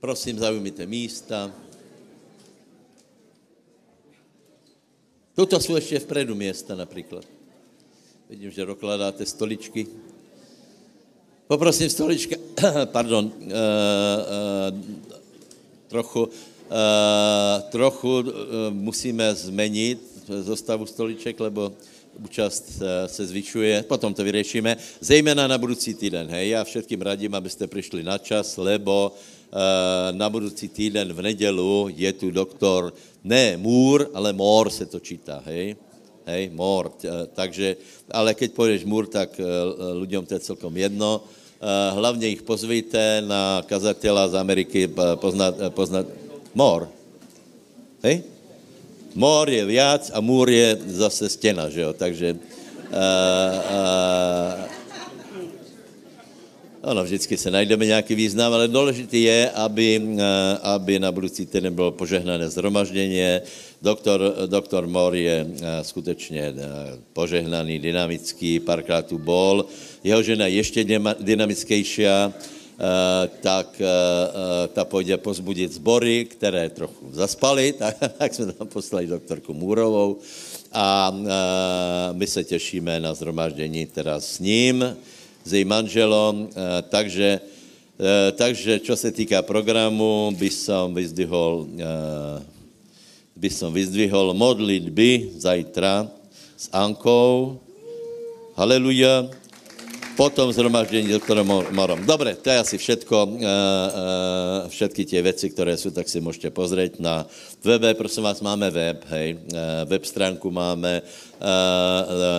Prosím, zaujmite místa. Tuto jsou ještě vpredu města například. Vidím, že dokladáte stoličky. Poprosím stolička, pardon, uh, uh, trochu, uh, trochu uh, musíme změnit zostavu stoliček, lebo účast se zvyšuje, potom to vyřešíme, zejména na budoucí týden. Hej, já všetkým radím, abyste přišli na čas, lebo na budoucí týden v nedělu je tu doktor, ne Můr, ale Mór se to čítá, hej, hej, Mór. Takže, ale keď půjdeš Můr, tak lidem to je celkom jedno. Hlavně jich pozvíte na kazatela z Ameriky poznat, poznat Mór. Hej? Mor je viac a můr je zase stěna, že jo, takže uh, uh, Ano, vždycky se najdeme nějaký význam, ale důležité je, aby, aby na budoucí týden bylo požehnané zhromaždění. Doktor, doktor Mor je skutečně požehnaný, dynamický, párkrát tu bol. Jeho žena je ještě dynamickější Eh, tak eh, eh, ta půjde pozbudit zbory, které trochu zaspali, tak, tak jsme tam poslali doktorku Můrovou a my se těšíme na zhromáždění teda s ním, s jejím manželom, takže, takže čo se týká programu, by som vyzdvihol, by som vyzdvihol modlitby zajtra s Ankou. Haleluja potom zhromaždění doktora Morom. Dobre, to je asi všetko, uh, uh, všetky tie veci, které jsou, tak si můžete pozrieť na webe, prosím vás, máme web, hej, uh, web stránku máme,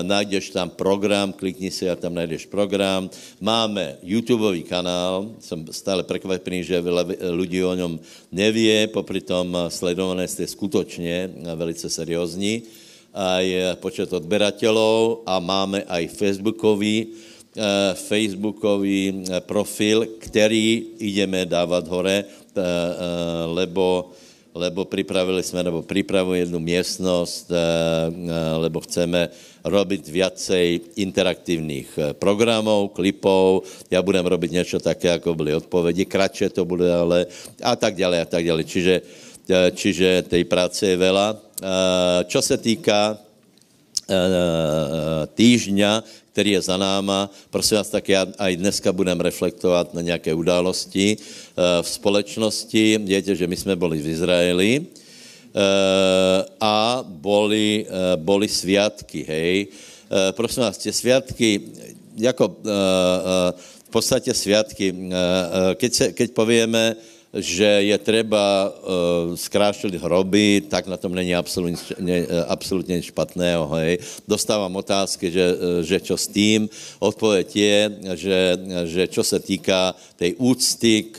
najdeš tam program, klikni si a tam najdeš program. Máme YouTubeový kanál, jsem stále prekvapený, že ľudí o něm nevie, popri tom sledované jste skutočně velice seriózní aj počet odberateľov. A máme aj facebookový, Eh, facebookový eh, profil, který ideme dávat hore, eh, lebo, lebo připravili jsme, nebo připravujeme jednu místnost, lebo chceme robiť viacej interaktívnych programov, klipov, ja budem robiť niečo také, ako byly odpovedi, kratšie to bude, ale a tak ďalej, a tak ďalej. Čiže, čiže tej práce je veľa. Čo se týká týždňa, který je za náma. Prosím vás, tak já aj dneska budem reflektovat na nějaké události eh, v společnosti. Víte, že my jsme byli v Izraeli eh, a boli, eh, boli sviatky, hej. Prosím vás, tie sviatky, jako v podstatě sviatky, keď, se, keď povieme, že je třeba uh, zkrášlit hroby, tak na tom není absolutně, ne, absolutně špatného. Hej. Dostávám otázky, že, eh, že čo s tím. Odpověď je, že, že čo se týká tej úcty k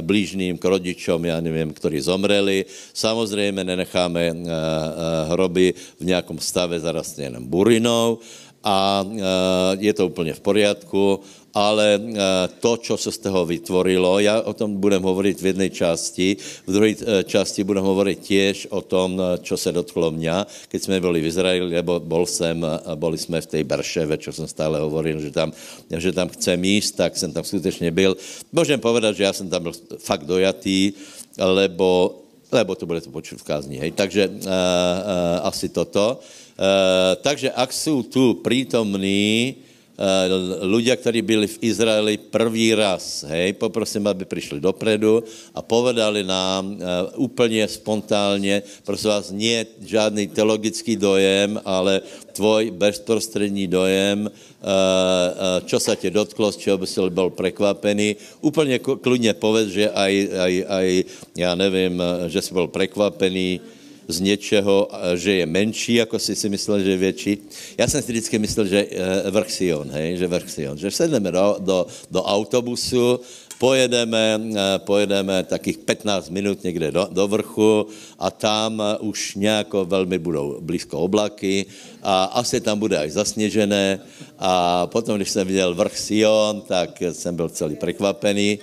blížným, k rodičům, já nevím, kteří zomreli, samozřejmě nenecháme uh, hroby v nějakom stave zarastněném burinou, a je to úplně v poriadku ale eh, to, co se z toho vytvorilo, já o tom budem hovorit v jedné části, v druhé eh, části budem hovorit těž o tom, co eh, se dotklo mě, keď jsme byli v Izraeli, nebo bol jsem, boli jsme v té Berševe, čo jsem stále hovoril, že tam, že tam chcem jíst, tak jsem tam skutečně byl. Můžem povedat, že já jsem tam byl fakt dojatý, lebo, lebo to bude to počuť v kázni, hej. Takže uh, uh, asi toto. Uh, takže ak jsou tu prítomní, ľudia, ktorí byli v Izraeli prvý raz, hej, poprosím, aby prišli dopredu a povedali nám uh, úplně spontánně, prosím vás, nie žádný teologický dojem, ale tvoj bezprostřední dojem, uh, čo sa tě dotklo, z čeho by si byl prekvapený. Úplně kludně povedz, že aj, aj, aj, já nevím, že jsi byl prekvapený, z něčeho, že je menší, jako si si myslel, že je větší. Já jsem si vždycky myslel, že eh, vrch Sion, hej, že vrch Sion, že sedneme do, do, do autobusu, pojedeme, eh, pojedeme takých 15 minut někde do, do vrchu a tam eh, už nějako velmi budou blízko oblaky a asi tam bude až zasněžené a potom, když jsem viděl vrch Sion, tak jsem byl celý překvapený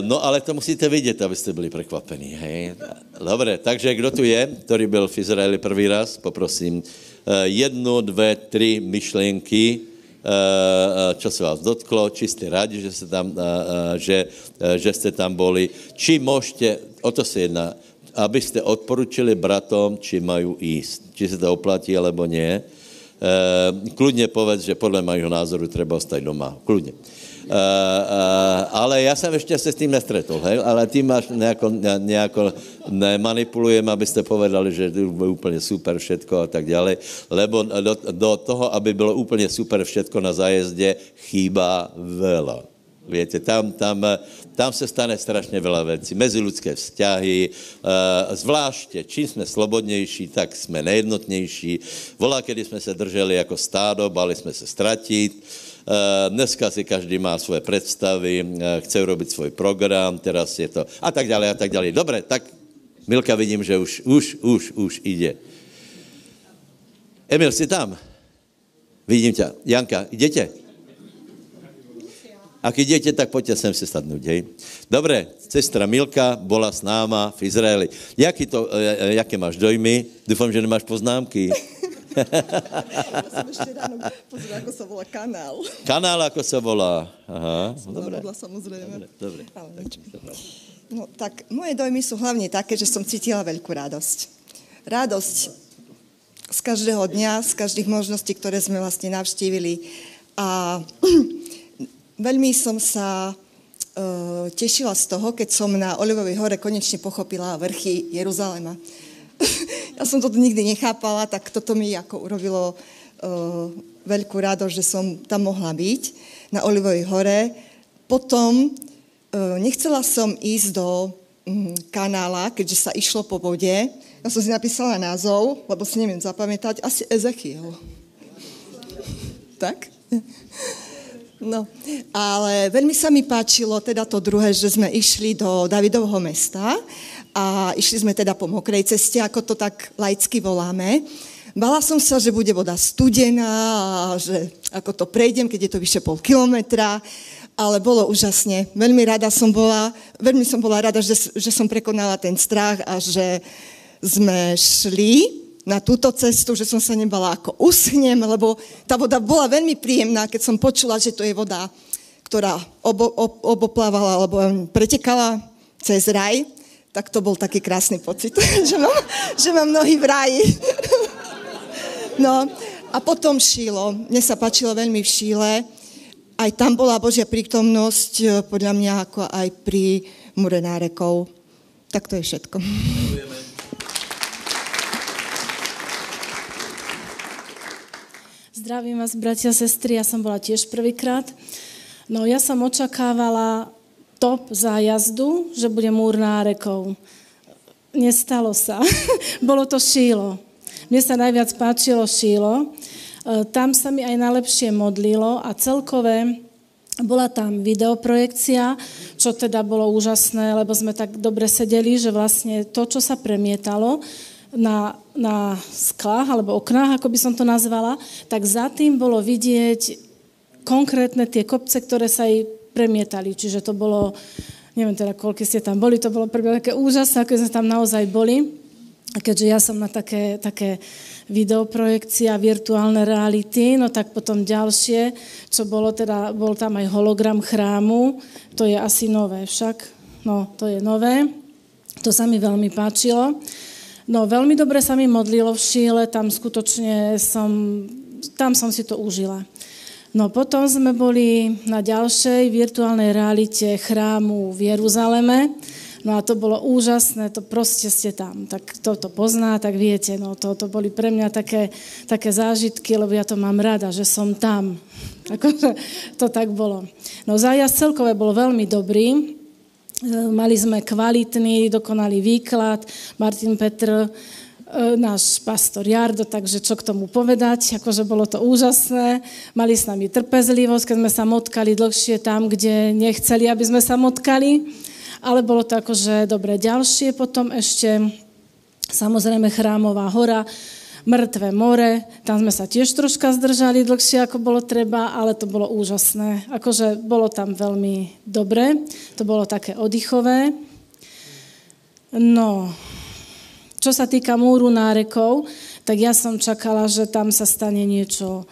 no ale to musíte vidět, abyste byli překvapení. Hej? Dobre, takže kdo tu je, který byl v Izraeli první raz, poprosím. Eh, jednu, dvě, tři myšlenky, čo sa vás dotklo, či ste rádi, že ste tam, že, že ste tam boli, či môžete, o to sa jedná, aby ste odporučili bratom, či majú ísť, či sa to oplatí, alebo nie. Kľudne povedz, že podľa mojho názoru treba ostať doma. Kľudne. Uh, uh, ale ja som ešte sa s tým nestretol, hej? ale ty máš nejako, nejako nemanipulujem, aby ste povedali, že je úplne super všetko a tak ďalej, lebo do, do toho, aby bylo úplne super všetko na zájezde, chýba veľa. Viete, tam, tam, tam se stane strašně veľa věcí. Meziludské vzťahy, zvláště, čím jsme slobodnější, tak jsme nejednotnější. Volá, kedy jsme se drželi jako stádo, bali jsme se ztratit. Dneska si každý má svoje představy, chce urobiť svůj program, teraz je to a tak dále, a tak dále. Dobre, tak Milka vidím, že už, už, už, už ide. Emil, si tam? Vidím ťa. Janka, idete? Ak idete, tak poďte sem si sadnúť, hej. Dobre, sestra Milka bola s náma v Izraeli. Jaký to, jaké máš dojmy? Dúfam, že nemáš poznámky. Ja som ešte ráno pozrela, ako sa volá kanál. Kanál, ako sa volá. Aha, som dobre. Dobre, samozrejme. Dobre, dobre. No, tak moje dojmy sú hlavne také, že som cítila veľkú radosť. Radosť z každého dňa, z každých možností, ktoré sme vlastne navštívili. A veľmi som sa uh, tešila z toho, keď som na Olivovej hore konečne pochopila vrchy Jeruzalema. ja som to nikdy nechápala, tak toto mi ako urobilo uh, veľkú radosť, že som tam mohla byť na Olivovej hore. Potom uh, nechcela som ísť do um, kanála, keďže sa išlo po vode. Ja som si napísala názov, lebo si neviem zapamätať, asi Ezechiel. tak? No, ale veľmi sa mi páčilo teda to druhé, že sme išli do Davidovho mesta a išli sme teda po mokrej ceste, ako to tak laicky voláme. Bala som sa, že bude voda studená a že ako to prejdem, keď je to vyše pol kilometra, ale bolo úžasne. Veľmi rada som bola, veľmi som bola rada, že, že som prekonala ten strach a že sme šli na túto cestu, že som sa nebala ako uschnem, lebo tá voda bola veľmi príjemná, keď som počula, že to je voda, ktorá obo, ob, oboplávala alebo pretekala cez raj tak to bol taký krásny pocit, že mám, že mám nohy v ráji. No a potom Šílo. Mne sa páčilo veľmi v Šíle. Aj tam bola Božia prítomnosť, e, podľa mňa, ako aj pri Mure nárekov. Tak to je všetko. Zdravím vás, bratia a sestry, ja som bola tiež prvýkrát. No ja som očakávala top zájazdu, že bude múr nárekov. Nestalo sa. Bolo to šílo. Mne sa najviac páčilo šílo. E, tam sa mi aj najlepšie modlilo a celkové bola tam videoprojekcia, čo teda bolo úžasné, lebo sme tak dobre sedeli, že vlastne to, čo sa premietalo na, na sklách alebo oknách, ako by som to nazvala, tak za tým bolo vidieť konkrétne tie kopce, ktoré sa jej premietali. Čiže to bolo, neviem teda, koľko ste tam boli, to bolo prvé také úžasné, keď sme tam naozaj boli. A keďže ja som na také, také videoprojekcia virtuálne reality, no tak potom ďalšie, čo bolo teda, bol tam aj hologram chrámu, to je asi nové však, no to je nové, to sa mi veľmi páčilo. No veľmi dobre sa mi modlilo v Šíle, tam skutočne som, tam som si to užila. No potom sme boli na ďalšej virtuálnej realite chrámu v Jeruzaleme. No a to bolo úžasné, to proste ste tam. Tak kto to pozná, tak viete, no to, to boli pre mňa také, také zážitky, lebo ja to mám rada, že som tam. Akože to tak bolo. No zájazd celkové bol veľmi dobrý. E, mali sme kvalitný, dokonalý výklad. Martin Petr náš pastor Jardo, takže čo k tomu povedať, akože bolo to úžasné. Mali s nami trpezlivosť, keď sme sa motkali dlhšie tam, kde nechceli, aby sme sa motkali, ale bolo to akože dobre. Ďalšie potom ešte, samozrejme chrámová hora, mŕtve more, tam sme sa tiež troška zdržali dlhšie, ako bolo treba, ale to bolo úžasné. Akože bolo tam veľmi dobre, to bolo také oddychové. No, čo sa týka múru nárekov, tak ja som čakala, že tam sa stane niečo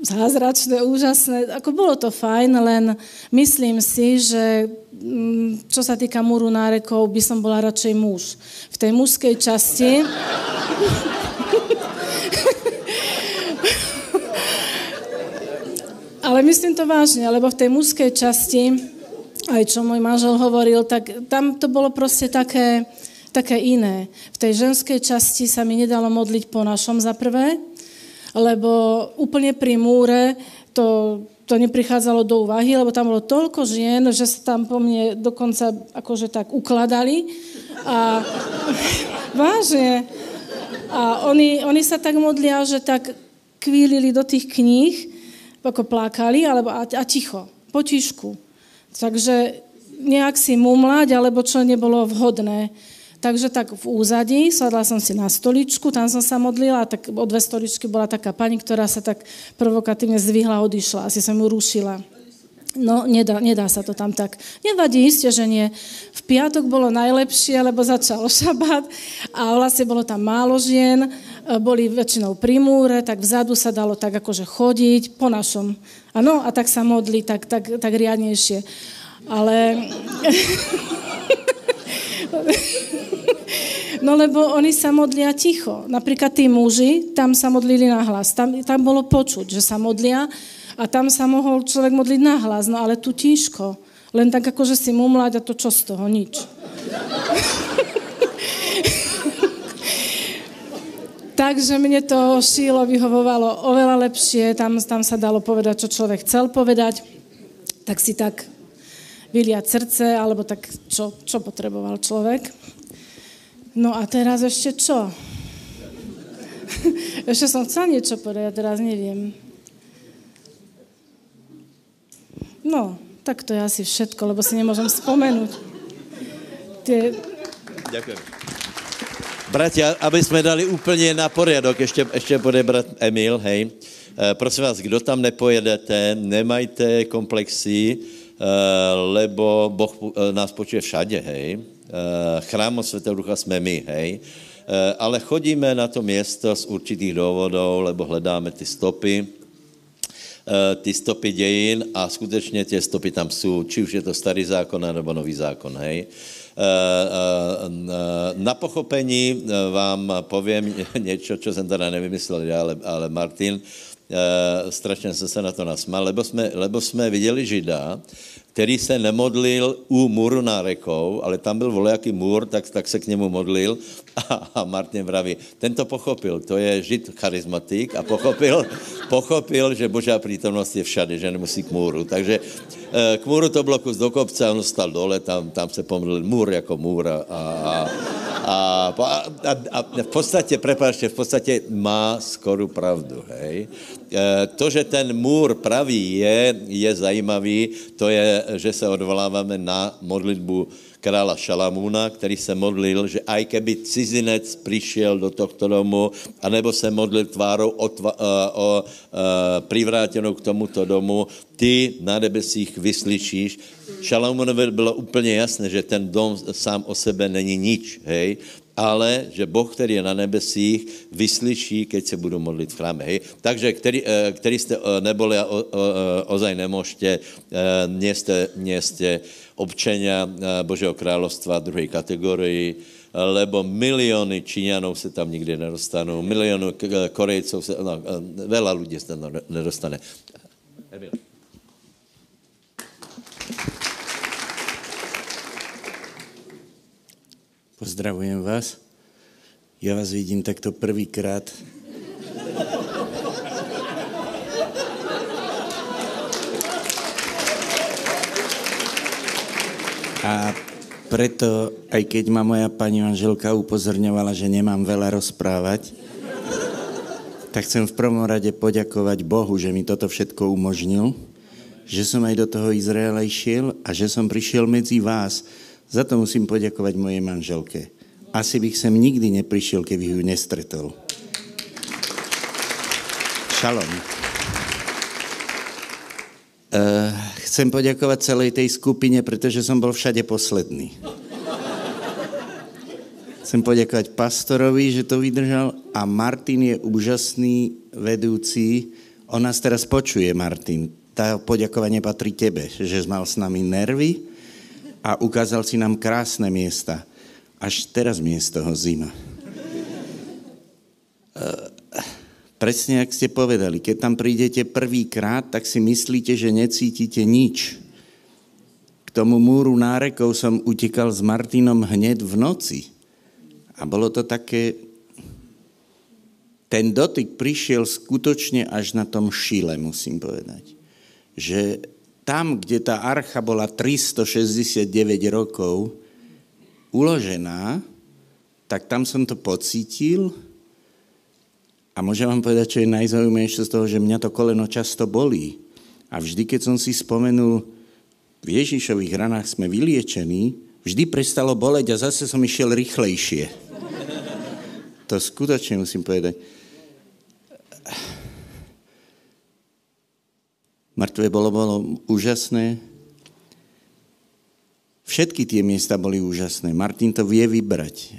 zázračné, úžasné. Ako bolo to fajn, len myslím si, že mm, čo sa týka múru nárekov, by som bola radšej muž. V tej mužskej časti... Ale myslím to vážne, lebo v tej mužskej časti, aj čo môj manžel hovoril, tak tam to bolo proste také, také iné. V tej ženskej časti sa mi nedalo modliť po našom za prvé, lebo úplne pri múre to, to neprichádzalo do úvahy, lebo tam bolo toľko žien, že sa tam po mne dokonca akože tak ukladali. A vážne. A oni, oni sa tak modlia, že tak kvílili do tých kníh, ako plákali, alebo a, a ticho, potišku. Takže nejak si mumlať, alebo čo nebolo vhodné. Takže tak v úzadí, sadla som si na stoličku, tam som sa modlila, tak o dve stoličky bola taká pani, ktorá sa tak provokatívne zvihla a odišla. Asi som ju rušila. No, nedá, nedá sa to tam tak. Nevadí, isté, že nie. V piatok bolo najlepšie, lebo začal šabát a vlastne bolo tam málo žien, e, boli väčšinou pri múre, tak vzadu sa dalo tak akože chodiť po našom. Áno, a tak sa modli, tak, tak, tak riadnejšie. Ale... No lebo oni sa modlia ticho. Napríklad tí muži, tam sa modlili na hlas. Tam, tam bolo počuť, že sa modlia a tam sa mohol človek modliť na hlas. No ale tu tiško. Len tak ako, že si mumlať a to čo z toho? Nič. Takže mne to šílo vyhovovalo oveľa lepšie, tam, tam sa dalo povedať, čo človek chcel povedať, tak si tak vyliať srdce, alebo tak čo, čo potreboval človek. No a teraz ešte čo? ešte som chcela niečo povedať, ja teraz neviem. No, tak to je asi všetko, lebo si nemôžem spomenúť. Tie... Ďakujem. Bratia, aby jsme dali úplně na poriadok, ještě, ještě bude brat Emil, hej. E, prosím vás, kdo tam nepojedete, nemajte komplexy, lebo Boh e, nás počuje všade, hej. Eh, chrám Svatého Ducha jsme my, hej. Eh, ale chodíme na to město z určitých důvodů, lebo hledáme ty stopy, eh, ty stopy dějin a skutečně ty stopy tam jsou, či už je to starý zákon nebo nový zákon, hej. Na pochopení vám povím něco, co jsem teda nevymyslel já, ale Martin, strašně jsem se na to nasmal, lebo jsme, lebo jsme viděli Žida, který se nemodlil u můru rekou, ale tam byl volejaký můr, tak, tak se k němu modlil a, a Martin vraví, ten to pochopil, to je žid charizmatik a pochopil, pochopil, že božá přítomnost je všade, že nemusí k můru. Takže eh, k můru to bylo kus do kopce, on stal dole, tam, tam se pomodlil můr jako můr a, a, a, a, a v podstatě, prepáčte, v podstatě má skoro pravdu, hej. Eh, to, že ten můr pravý je, je zajímavý, to je, že se odvoláváme na modlitbu krála Šalamúna, který se modlil, že aj keby cizinec přišel do tohto domu, anebo se modlil tvárou o, tva, o, o, privrátěnou k tomuto domu, ty na nebesích vyslyšíš. Šalamúnovi bylo úplně jasné, že ten dom sám o sebe není nič, hej, ale že Boh, který je na nebesích, vyslyší, keď se budu modlit v chráme. Hej? Takže, který, eh, který jste eh, neboli a ozaj nemožte, nie ste, nie ste občania Božího královstva druhé kategorii, lebo miliony Číňanov se tam nikdy nedostanou, miliony Korejcov se, no, veľa ľudí se tam nedostane. Emil. Pozdravujem vás. Ja vás vidím takto prvýkrát. A preto, aj keď ma moja pani manželka upozorňovala, že nemám veľa rozprávať, tak chcem v prvom rade poďakovať Bohu, že mi toto všetko umožnil, že som aj do toho Izraela išiel a že som prišiel medzi vás, za to musím poďakovať mojej manželke. Asi bych sem nikdy neprišiel, keby ju nestretol. Šalom. Uh, chcem poďakovať celej tej skupine, pretože som bol všade posledný. Chcem poďakovať pastorovi, že to vydržal a Martin je úžasný vedúci. On nás teraz počuje, Martin. Tá poďakovanie patrí tebe, že mal s nami nervy a ukázal si nám krásne miesta. Až teraz mi je z toho zima. Presne, jak ste povedali, keď tam prídete prvýkrát, tak si myslíte, že necítite nič. K tomu múru nárekov som utekal s Martinom hneď v noci. A bolo to také... Ten dotyk prišiel skutočne až na tom šile, musím povedať. Že tam, kde tá archa bola 369 rokov uložená, tak tam som to pocítil a môžem vám povedať, čo je najzaujímavejšie z toho, že mňa to koleno často bolí. A vždy, keď som si spomenul, v Ježišových ranách sme vyliečení, vždy prestalo boleť a zase som išiel rýchlejšie. To skutočne musím povedať. Mŕtve bolo, bolo úžasné. Všetky tie miesta boli úžasné. Martin to vie vybrať.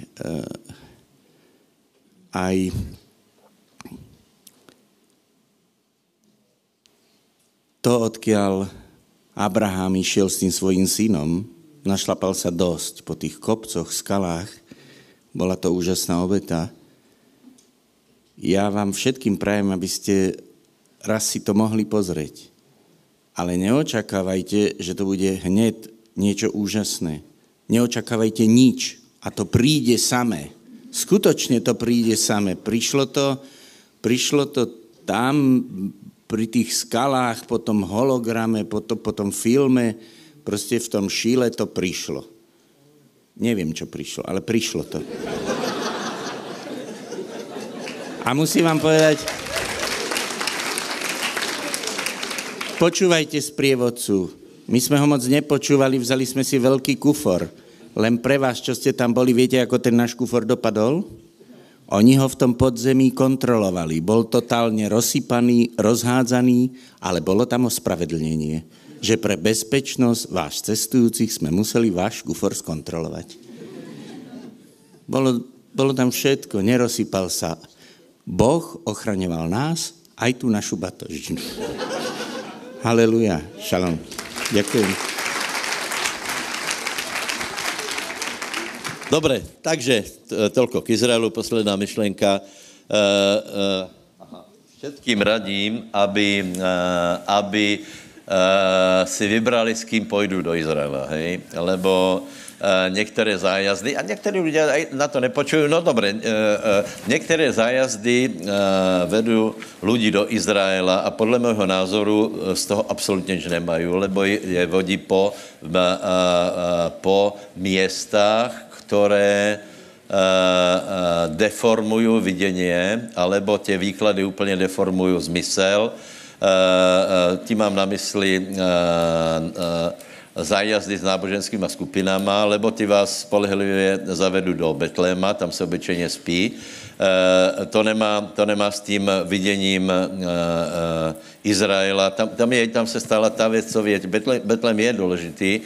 Aj to, odkiaľ Abraham išiel s tým svojim synom, našlapal sa dosť po tých kopcoch, skalách, bola to úžasná obeta. Ja vám všetkým prajem, aby ste raz si to mohli pozrieť. Ale neočakávajte, že to bude hneď niečo úžasné. Neočakávajte nič a to príde samé. Skutočne to príde samé. Prišlo to, prišlo to tam, pri tých skalách, po tom holograme, po, to, po tom filme, proste v tom šíle to prišlo. Neviem, čo prišlo, ale prišlo to. A musím vám povedať, počúvajte sprievodcu. My sme ho moc nepočúvali, vzali sme si veľký kufor. Len pre vás, čo ste tam boli, viete, ako ten náš kufor dopadol? Oni ho v tom podzemí kontrolovali. Bol totálne rozsypaný, rozhádzaný, ale bolo tam ospravedlnenie, že pre bezpečnosť váš cestujúcich sme museli váš kufor skontrolovať. Bolo, bolo tam všetko, nerozsypal sa. Boh ochraňoval nás, aj tú našu batožinu. Haleluja, šalom. Ďakujem. Dobre, takže toľko k Izraelu, posledná myšlenka. Uh, uh, všetkým radím, aby, uh, aby si vybrali, s kým pôjdu do Izraela, hej? Lebo některé zájazdy, a někteří lidé na to nepočují, no dobré, některé zájazdy vedou lidi do Izraela a podle mého názoru z toho absolutně nic nemají, lebo je vodí po, po městách, které uh, uh, deformují vidění, alebo tě výklady úplně deformují zmysel. Uh, tím mám na mysli zájazdy s náboženskými skupinama, lebo ty vás spolehlivě zavedu do Betléma, tam se obyčejně spí. To, nemá, to nemá s tím viděním Izraela. Tam, tam, je, tam se stala ta věc, co věď. Betlém, je důležitý,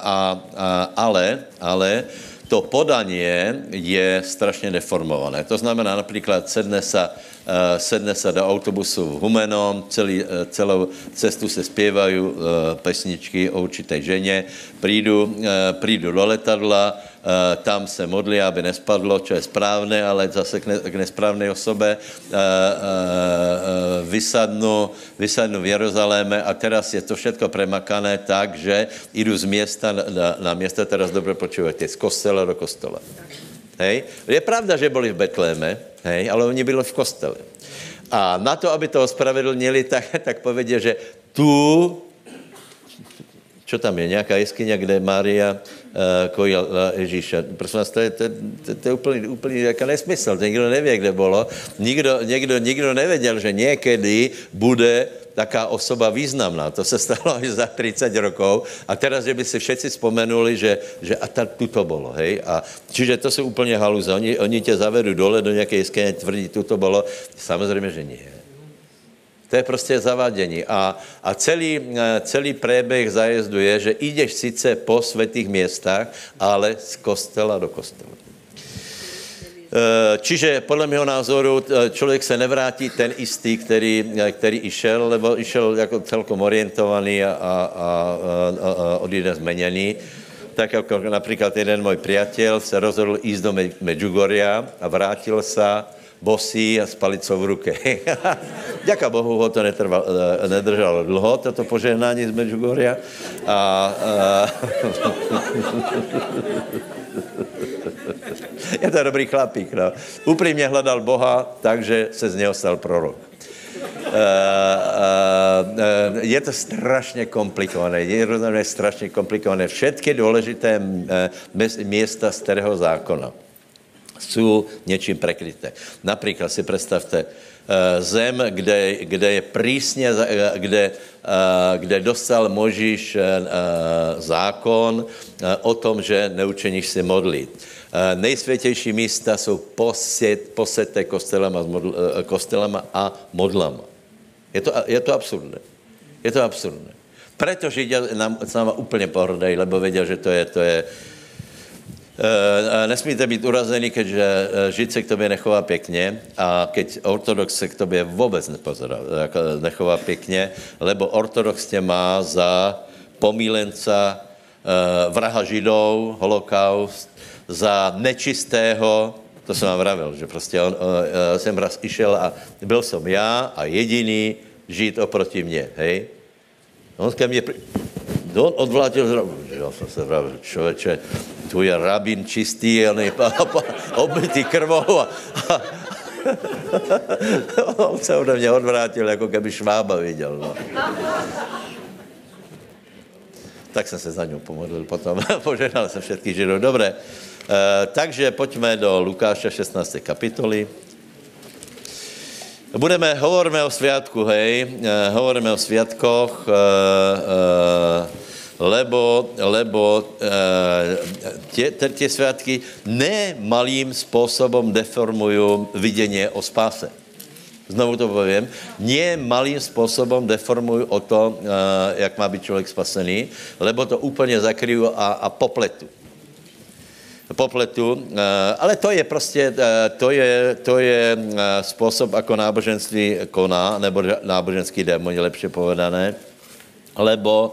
a, a, ale, ale to podanie je strašně deformované. To znamená například sedne se, uh, sedne se do autobusu v Humenom, celý, uh, celou cestu se zpěvají uh, pesničky o určité ženě, přijdu, přijdu do letadla, Eh, tam se modlí, aby nespadlo, čo je správné, ale zase k, ne, k nesprávné osobě uh, uh, vysadnu, vysadnu v Jeruzaléme a teraz je to všetko premakané tak, že jdu z města na, na město, teraz dobře počujete, z kostela do kostela. Hej? Je pravda, že byli v Betléme, hej? ale oni byli v kostele. A na to, aby to ospravedlnili, tak, tak povedě, že tu, čo tam je, nějaká jeskyně, kde Mária uh, kojila Ježíša. Prosím vás, to je, to, to, to je úplně, úplně jako nesmysl. To nikdo neví, kde bylo. Nikdo, nikdo, nikdo nevěděl, že někdy bude taká osoba významná. To se stalo až za 30 rokov. A teraz, že by si všetci vzpomenuli, že, že a ta, tu to bylo, hej. A, čiže to jsou úplně haluze. Oni, oni tě zavedou dole do nějaké jeskyně, tvrdí, tu to bylo. Samozřejmě, že nie. To je prostě zavádění. A, a celý, eh, celý préběh zájezdu je, že jdeš sice po světých městách, ale z kostela do kostela. Čiže podle mého názoru člověk se nevrátí ten istý, který, který išel, lebo išel jako celkom orientovaný a, a, a, a odjde zmeněný. Tak jako například jeden můj přítel se rozhodl jít do Medjugorja a vrátil se bosý a s palicou v ruke. Děka Bohu ho to netrval, nedržalo dlouho, toto požehnání z Medjugorja. A, a je to dobrý chlapík, no. Upřímně hledal Boha, takže se z něho stal prorok. Uh, uh, uh, je to strašně komplikované, je rozhodně strašně komplikované. Všetky důležité města starého zákona jsou něčím prekryté. Například si představte, zem, kde, kde je přísně, kde, kde dostal Možíš zákon o tom, že neučeníš si modlit Eh, nejsvětější místa jsou poset, poseté kostelama, eh, kostelama a modlama. Je to, je to absurdné. Je to absurdné. Proto Židia nám, úplně pohrdají, lebo věděl, že to je, to je, nesmíte být urazený, keďže Žid se k tobě nechová pěkně a keď ortodox se k tobě vůbec nepozorá, jako nechová pěkně, lebo ortodox tě má za pomílenca, vraha Židov, holokaust, za nečistého, to jsem vám vravil, že prostě on, jsem raz išel a byl jsem já a jediný žít oproti mně, hej. On ke mně, on odvlátil já jsem se vravil, člověče, tu je rabin čistý, on je obmytý krvou a, a on se ode mě odvrátil, jako keby švába viděl. No. Tak jsem se za ňou pomodlil potom. Požehnal jsem všetky židov. Dobré. Eh, takže pojďme do Lukáše 16. kapitoly. Budeme, hovoríme o sviatku, hej, e, hovoríme o sviatkoch, e, e, lebo, lebo tě, tě sviatky nemalým způsobem deformují vidění o spáse. Znovu to povím, nie malým způsobem deformují o to, jak má být člověk spasený, lebo to úplně zakryjí a, a popletu popletu, eh, ale to je prostě, eh, to je, to je eh, způsob, jako náboženství koná, nebo náboženský démoni, lepše povedané, lebo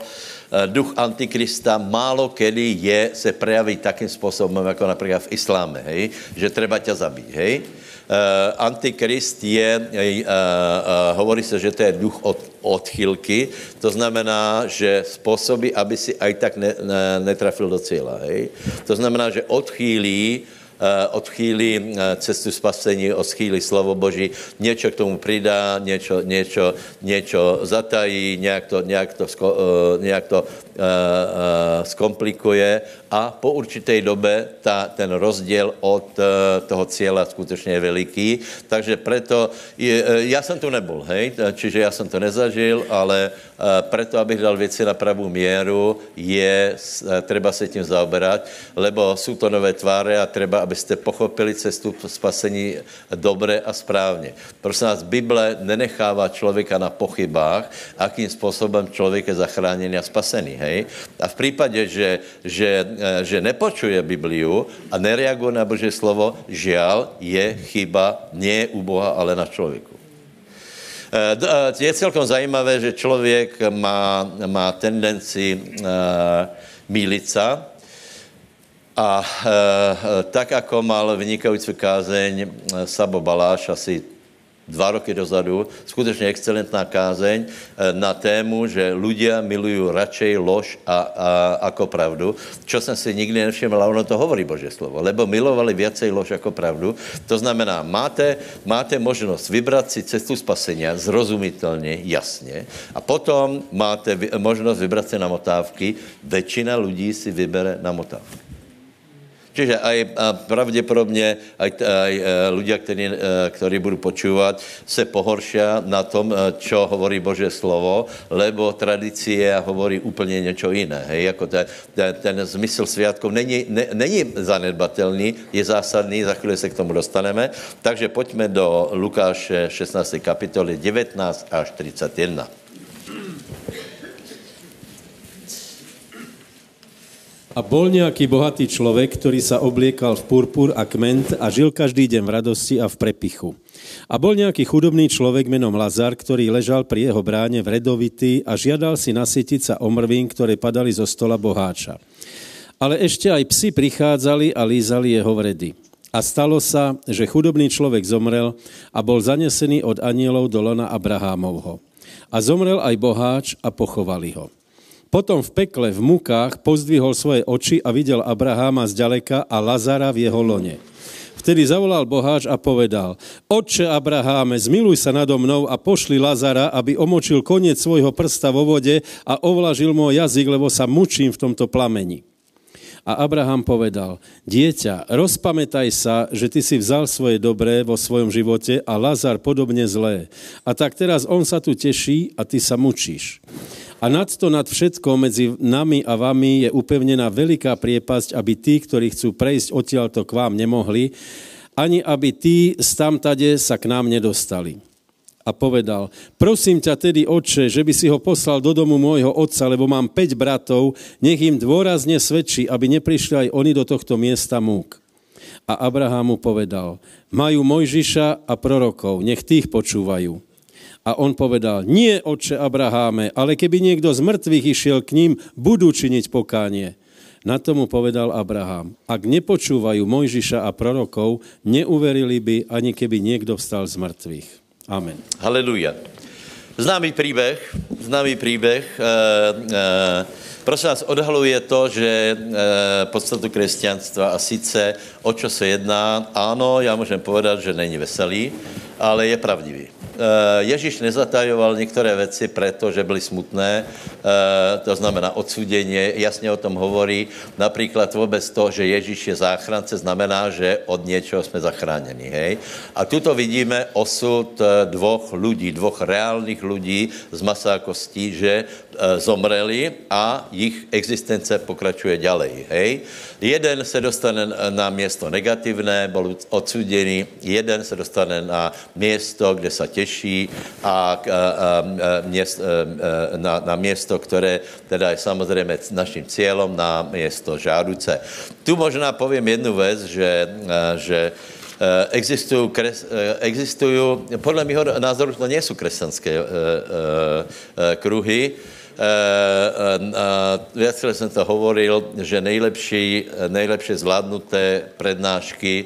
duch antikrista málo kedy je, se prejaví takým způsobem, jako například v isláme, hej? že treba tě zabít, hej? Uh, antikrist je, uh, uh, hovorí se, že to je duch od, odchylky, to znamená, že způsobí, aby si aj tak ne, ne, netrafil do cíla. Hej? To znamená, že odchýlí Eh, odchýlí eh, cestu spasení, odchýlí slovo Boží, něco k tomu přidá, něco, něco, něco zatají, nějak to, nějak to, eh, nějak to zkomplikuje a po určité době ta, ten rozdíl od toho cíla skutečně je veliký. Takže proto, já jsem tu nebyl, hej, čiže já jsem to nezažil, ale proto, abych dal věci na pravou měru, je třeba se tím zaoberat, lebo jsou to nové tváře a třeba, abyste pochopili cestu spasení dobře a správně. Prosím nás, Bible nenechává člověka na pochybách, akým způsobem člověk je zachráněný a spasený. Hej? A v případě, že, že, eh, že nepočuje Bibliu a nereaguje na Boží slovo, žial je chyba nie u Boha, ale na člověku. Eh, eh, je celkom zajímavé, že člověk má, má tendenci mílit se, a e, tak, jako mal vynikající kázeň Sabo Baláš asi dva roky dozadu, skutečně excelentná kázeň e, na tému, že ľudia milují radšej lož a, a, ako pravdu, čo jsem si nikdy nevšiml, ono to hovorí Bože slovo, lebo milovali viacej lož jako pravdu. To znamená, máte, máte možnost vybrat si cestu spasenia zrozumitelně, jasně, a potom máte možnost vybrat si na motávky. Většina lidí si vybere na motávky. Čiže aj pravděpodobně aj, aj ľudia, který, který budou počúvat, se pohoršia na tom, čo hovorí Bože slovo, lebo tradicie hovorí úplně něco jiné. Hej? Jako ten, ten, ten zmysl sviatkov není, ne, není zanedbatelný, je zásadný, za chvíli se k tomu dostaneme. Takže pojďme do Lukáše 16. kapitoly 19 až 31. A bol nejaký bohatý človek, ktorý sa obliekal v purpur a kment a žil každý deň v radosti a v prepichu. A bol nejaký chudobný človek menom Lazar, ktorý ležal pri jeho bráne v redovity a žiadal si nasytiť sa omrvín, ktoré padali zo stola boháča. Ale ešte aj psi prichádzali a lízali jeho vredy. A stalo sa, že chudobný človek zomrel a bol zanesený od anielov do lona Abrahámovho. A zomrel aj boháč a pochovali ho. Potom v pekle, v mukách, pozdvihol svoje oči a videl Abraháma zďaleka a Lazara v jeho lone. Vtedy zavolal boháč a povedal, Otče Abraháme, zmiluj sa nado mnou a pošli Lazara, aby omočil koniec svojho prsta vo vode a ovlažil môj jazyk, lebo sa mučím v tomto plameni. A Abraham povedal, dieťa, rozpamätaj sa, že ty si vzal svoje dobré vo svojom živote a Lazar podobne zlé. A tak teraz on sa tu teší a ty sa mučíš. A nad to, nad všetko medzi nami a vami je upevnená veľká priepasť, aby tí, ktorí chcú prejsť odtiaľto k vám nemohli, ani aby tí z tamtade sa k nám nedostali. A povedal, prosím ťa tedy, oče, že by si ho poslal do domu môjho otca, lebo mám 5 bratov, nech im dôrazne svedčí, aby neprišli aj oni do tohto miesta múk. A Abraham mu povedal, majú Mojžiša a prorokov, nech tých počúvajú. A on povedal, nie, oče Abraháme, ale keby niekto z mŕtvych išiel k ním, budú činiť pokánie. Na tomu povedal Abraham, ak nepočúvajú Mojžiša a prorokov, neuverili by, ani keby niekto vstal z mŕtvych. Amen. Haleluja. Známý příběh, známý příběh. E, e, prosím vás, odhaluje to, že e, podstatu křesťanstva a sice o čo se jedná, ano, já můžem povedat, že není veselý, ale je pravdivý. Eh, Ježíš nezatajoval některé věci proto, že byly smutné, eh, to znamená odsuděně, jasně o tom hovorí. Například vůbec to, že Ježíš je záchrance, znamená, že od něčeho jsme zachráněni. Hej? A tuto vidíme osud eh, dvoch lidí, dvoch reálných lidí z masa a kostí, že zomreli a jejich existence pokračuje ďalej. Hej? Jeden se dostane na město negativné, byl odsuděný, jeden se dostane na město, kde se těší a, a, a, měst, na, na město, které teda je samozřejmě naším cílem, na město žáduce. Tu možná povím jednu věc, že, že existují, kres, existují, podle mého názoru to nejsou křesťanské kruhy, Viackrát jsem to hovoril, že nejlepší, nejlepší zvládnuté prednášky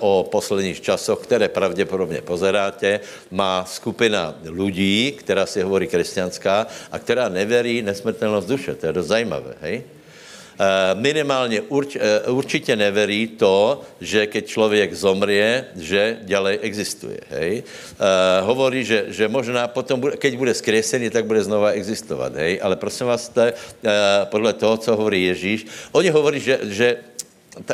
o posledních časoch, které pravděpodobně pozeráte, má skupina lidí, která si hovorí křesťanská a která neverí nesmrtelnost duše. To je dost zajímavé, hej? Eh, minimálně urč, eh, určitě neverí to, že keď člověk zomrie, že ďalej existuje. Hej? Hovorí, že, že možná potom, bude, keď bude skresený, tak bude znova existovat. Hej? Ale prosím vás, to, uh, podle toho, co hovorí Ježíš, oni hovorí, že, že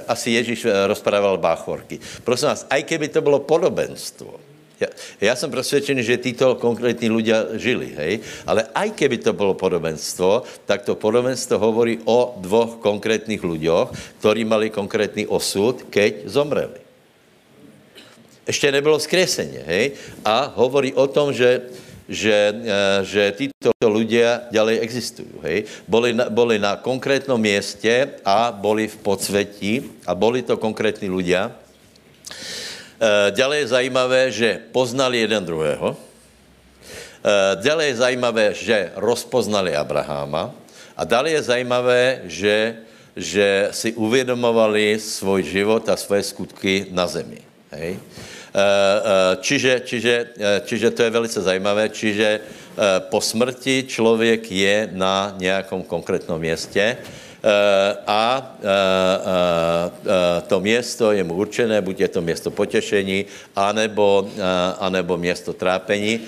asi Ježíš rozprával báchorky. Prosím vás, aj keby to bylo podobenstvo, já, já jsem přesvědčený, že tyto konkrétní ľudia žili, hej? Ale aj keby to bylo podobenstvo, tak to podobenstvo hovorí o dvoch konkrétních ľuďoch, ktorí mali konkrétní osud, keď zomreli. Ještě nebylo skreseně, hej? A hovorí o tom, že že, eh, že títo ľudia ďalej existují. Hej? Boli, na, boli na konkrétnom mieste a boli v podsvetí a boli to konkrétní ľudia, Ďalej je zajímavé, že poznali jeden druhého. Ďalej je zajímavé, že rozpoznali Abraháma. A dále je zajímavé, že, že si uvědomovali svůj život a svoje skutky na zemi. Hej? Čiže, čiže, čiže to je velice zajímavé, čiže po smrti člověk je na nějakom konkrétnom městě. Eh, a eh, eh, to město je mu určené, buď je to město potěšení, anebo, anebo město trápení.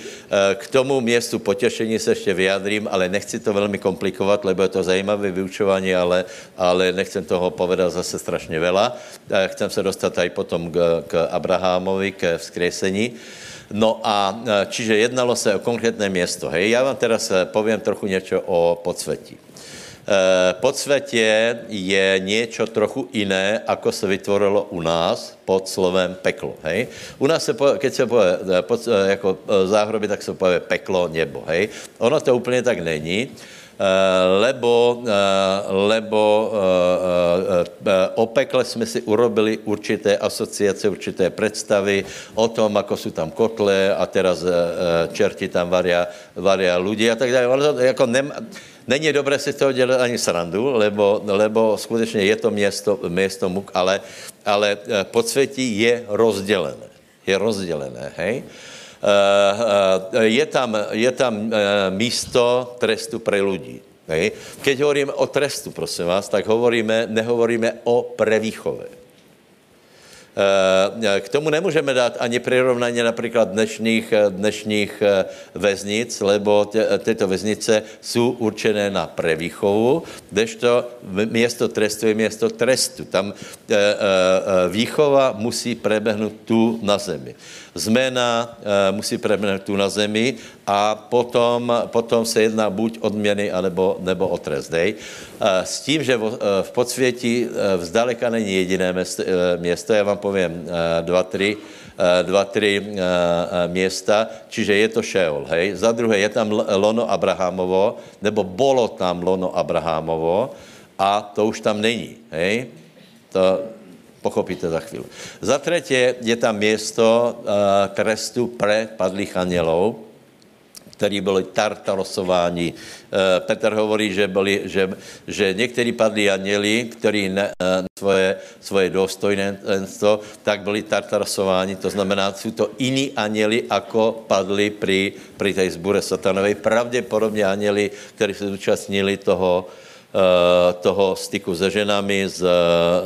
K tomu městu potěšení se ještě vyjadrím, ale nechci to velmi komplikovat, lebo je to zajímavé vyučování, ale, ale nechcem toho povedat zase strašně vela. Chcem se dostat aj potom k, k Abrahamovi, k vzkresení. No a čiže jednalo se o konkrétné město. Hej, já vám teraz povím trochu něco o podsvětí. Eh, podsvětě je něco trochu jiné, ako se vytvorilo u nás pod slovem peklo. Hej? U nás se, keď se pově pod, eh, jako eh, záhroby, tak se pově peklo, nebo. Hej? Ono to úplně tak není. lebo, lebo o pekle jsme si urobili určité asociace, určité představy o tom, ako jsou tam kotle a teraz čerti tam varia, varia lidi a tak dále. Jako nem, Není dobré si z toho dělat ani srandu, lebo, lebo skutečně je to město, město muk, ale, ale podsvětí je rozdělené. Je rozdělené, hej? Eh, eh, je tam, je tam eh, místo trestu pre ľudí. Hej. Keď hovoríme o trestu, prosím vás, tak hovoríme, nehovoríme o prevýchove. K tomu nemůžeme dát ani přirovnání například dnešních, dnešních väznic, lebo tyto väznice jsou určené na prevýchovu, kdežto město trestu je město trestu. Tam výchova musí prebehnout tu na zemi změna eh, musí preběhnout tu na zemi a potom, potom se jedná buď odměny, anebo, nebo o trest. Dej. Eh, s tím, že v, eh, v podsvětí vzdaleka není jediné město já vám povím dva, tři, dva, tři města, čiže je to Šeol, hej. Za druhé je tam lono Abrahamovo, nebo bolo tam lono Abrahamovo a to už tam není, hej. To, pochopíte za chvíli. Za třetí je tam město uh, trestu pre padlých anělov, který byli tartarosováni. Uh, Petr hovorí, že, byli, že, že někteří padlí aněli, kteří ne, uh, svoje, svoje důstojnost, tak byli tartarosováni. To znamená, jsou to jiní aněli, jako padli při, při té zbure satanové. Pravděpodobně aněli, kteří se zúčastnili toho, Eh, toho styku se ženami z,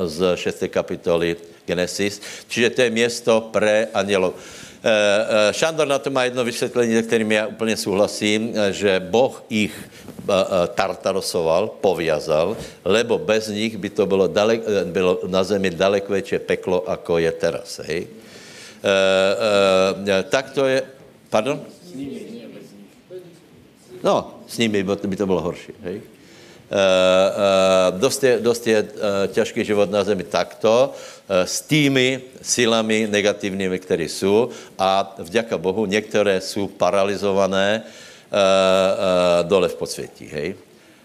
z 6. kapitoly Genesis. Čiže to je město pre andělov. Eh, eh, Šandor na to má jedno vysvětlení, se kterým já úplně souhlasím, že Boh ich tartarosoval, poviazal, lebo bez nich by to bylo, dalek, bylo na zemi daleko větší peklo, ako je teraz. Hej? tak to je... Pardon? No, s nimi by to bylo horší. Hej? Uh, uh, dost je, dost je uh, těžký život na zemi takto, s tými silami negativními, které jsou a vďaka Bohu některé jsou paralizované dole v podsvětí, hej.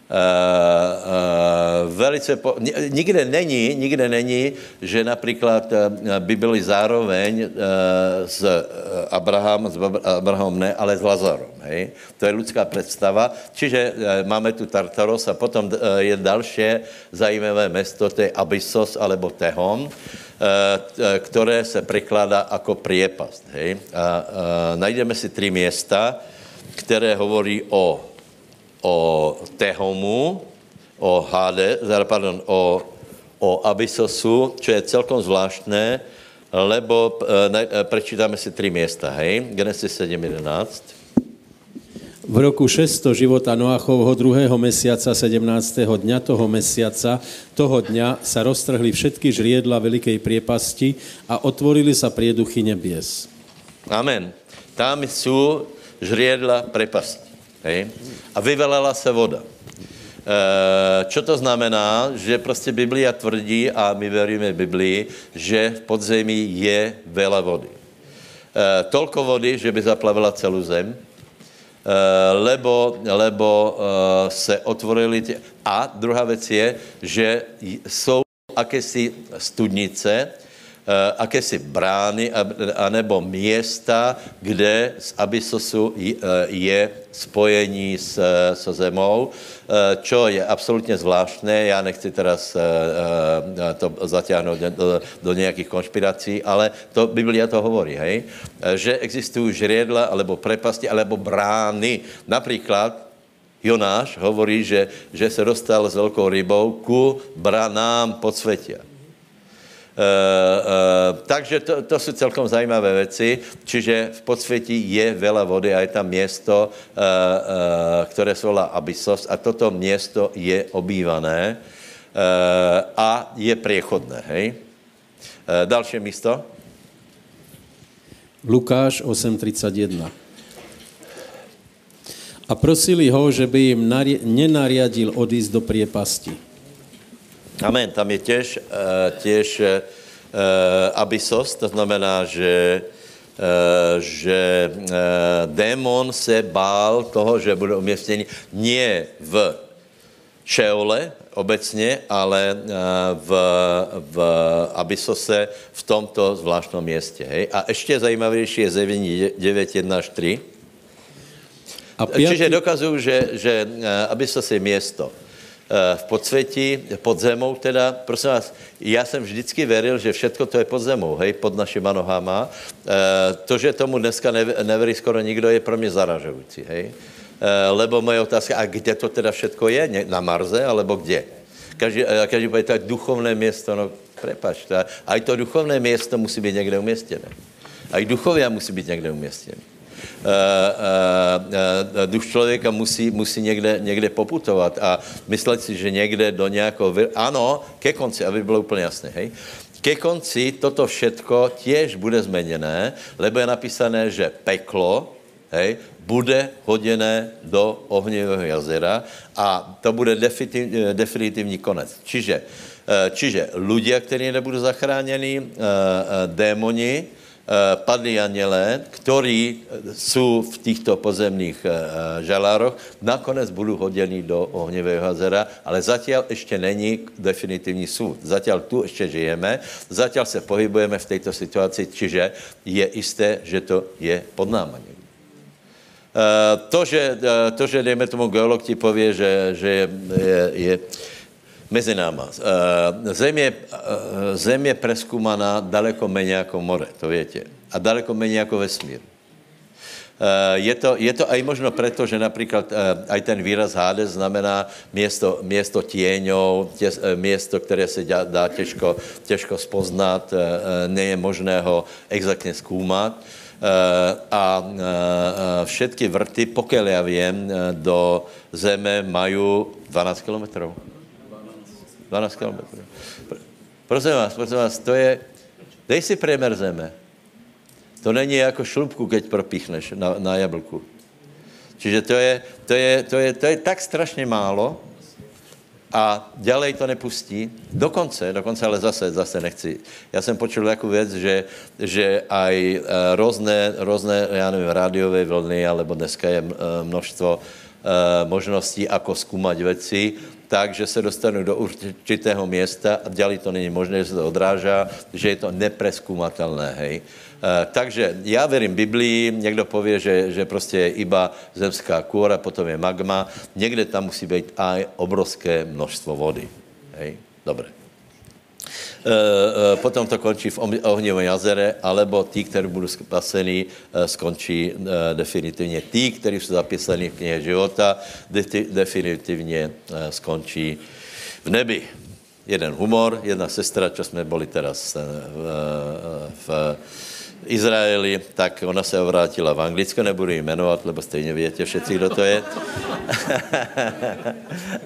Uh, uh, velice, po, nikde není, nikde není, že například uh, by byli zároveň s Abraham, s Abrahamem ne, ale s Lazarom, hej? To je lidská představa. Čiže máme tu Tartaros a potom je další zajímavé město, to je Abyssos alebo Tehom, které se překládá jako priepast, hej? A uh, najdeme si tři města, které hovorí o o Tehomu, o Hade, pardon, o, o Abysosu, čo je celkom zvláštné, lebo ne, e, prečítáme si tři města, hej? Genesis 7.11. V roku 600 života Noachovho druhého mesiaca, 17. dňa toho mesiaca, toho dňa sa roztrhli všetky žriedla velikej priepasti a otvorili sa prieduchy nebies. Amen. Tam jsou žriedla prepasti. Hej? A vyvelela se voda. E, čo to znamená? Že prostě Biblia tvrdí, a my veríme Biblii, že v podzemí je veľa vody. E, tolko vody, že by zaplavila celou zem, e, lebo, lebo se otvorili tě. A druhá věc je, že jsou akési studnice, Eh, akési brány anebo města, kde z Abysosu eh, je spojení s, so zemou, eh, čo je absolutně zvláštné. Já nechci teraz to zatáhnout do, do nějakých konspirací, ale to Biblia to hovorí, hej? že existují žriedla, alebo prepasti, alebo brány. Například Jonáš hovorí, že, že se dostal s velkou rybou ku branám podsvětia. Uh, uh, takže to, to jsou celkom zajímavé věci, čiže v podsvětí je vela vody a je tam město, uh, které se volá Abyssos a toto město je obývané a je priechodné, hej? Další místo. Lukáš 8.31. A prosili ho, že by jim nenariadil odísť do priepasti. Amen. Tam je těž, uh, těž uh, abysos, to znamená, že že démon se bál toho, že bude umístěný nie v Šeole obecně, ale v, v Abysose v tomto zvláštnom městě. Hej? A ještě zajímavější je zjevení 9, 1 až 3. A pětý... Čiže dokazuju, že, že Abysos je město v podsvětí, pod zemou teda, prosím vás, já jsem vždycky veril, že všechno to je pod zemou, hej, pod našima nohama. To, že tomu dneska neverí skoro nikdo, je pro mě zaražující, hej. Lebo moje otázka, a kde to teda všetko je? Na Marze, alebo kde? Každý, každý povede, tak duchovné město, no prepač, a i to duchovné město musí být někde umístěné. A i duchovia musí být někde umístěné. Uh, uh, uh, duch člověka musí, musí někde, někde poputovat a myslet si, že někde do nějakého... Vir... Ano, ke konci, aby bylo úplně jasné, hej? Ke konci toto všetko těž bude změněné, lebo je napísané, že peklo, hej, bude hoděné do ohnivého jazera a to bude definitivní, konec. Čiže, čiže ľudia, kteří nebudou zachráněni, démoni, Eh, padli anělé, ktorí jsou v těchto pozemných eh, žalároch, nakonec budou hoděni do ohnivého jazera, ale zatím ještě není definitivní soud. Zatím tu ještě žijeme, zatím se pohybujeme v této situaci, čiže je jisté, že to je pod náma eh, To, že, to, že dejme tomu geolog ti pově, že, že je, je, je mezi náma. Eh, zem je, eh, zem je preskumaná daleko méně jako more, to větě. A daleko méně jako vesmír. Eh, je to, je to aj možno proto, že například aj ten výraz Hades znamená město, město tieňov, tě, město, které se dá, dá těžko, těžko spoznat, je možné ho exaktně zkoumat. A všetky vrty, pokud já vím, do zeme mají 12 kilometrů. 12 kilometrů. Prosím vás, prosím vás, to je, dej si průměr zeme. To není jako šlubku, keď propíchneš na, na jablku. Čiže to je, to, je, to, je, to je tak strašně málo a dělej to nepustí. Dokonce, dokonce, ale zase, zase nechci. Já jsem počul jako věc, že, že aj eh, různé, různé, já nevím, rádiové vlny, alebo dneska je eh, množstvo Eh, možností, ako zkoumat věci, tak, že se dostanu do určitého města a dělali to není možné, že se to odrážá, že je to nepreskumatelné, hej. E, takže já verím Biblii, někdo pově, že, že prostě je iba zemská kůra, potom je magma, někde tam musí být aj obrovské množstvo vody, hej. Dobré. Eh, eh, potom to končí v ohnivém jazere, alebo tí, kteří budou spasení, eh, skončí definitivně. Tí, kteří jsou zapísaní v knihe života, definitivně skončí v nebi. Jeden humor, jedna sestra, čo jsme byli teraz v, v Izraeli, tak ona se obrátila v Anglicku, nebudu ji jmenovat, lebo stejně větě všetci, kdo to je.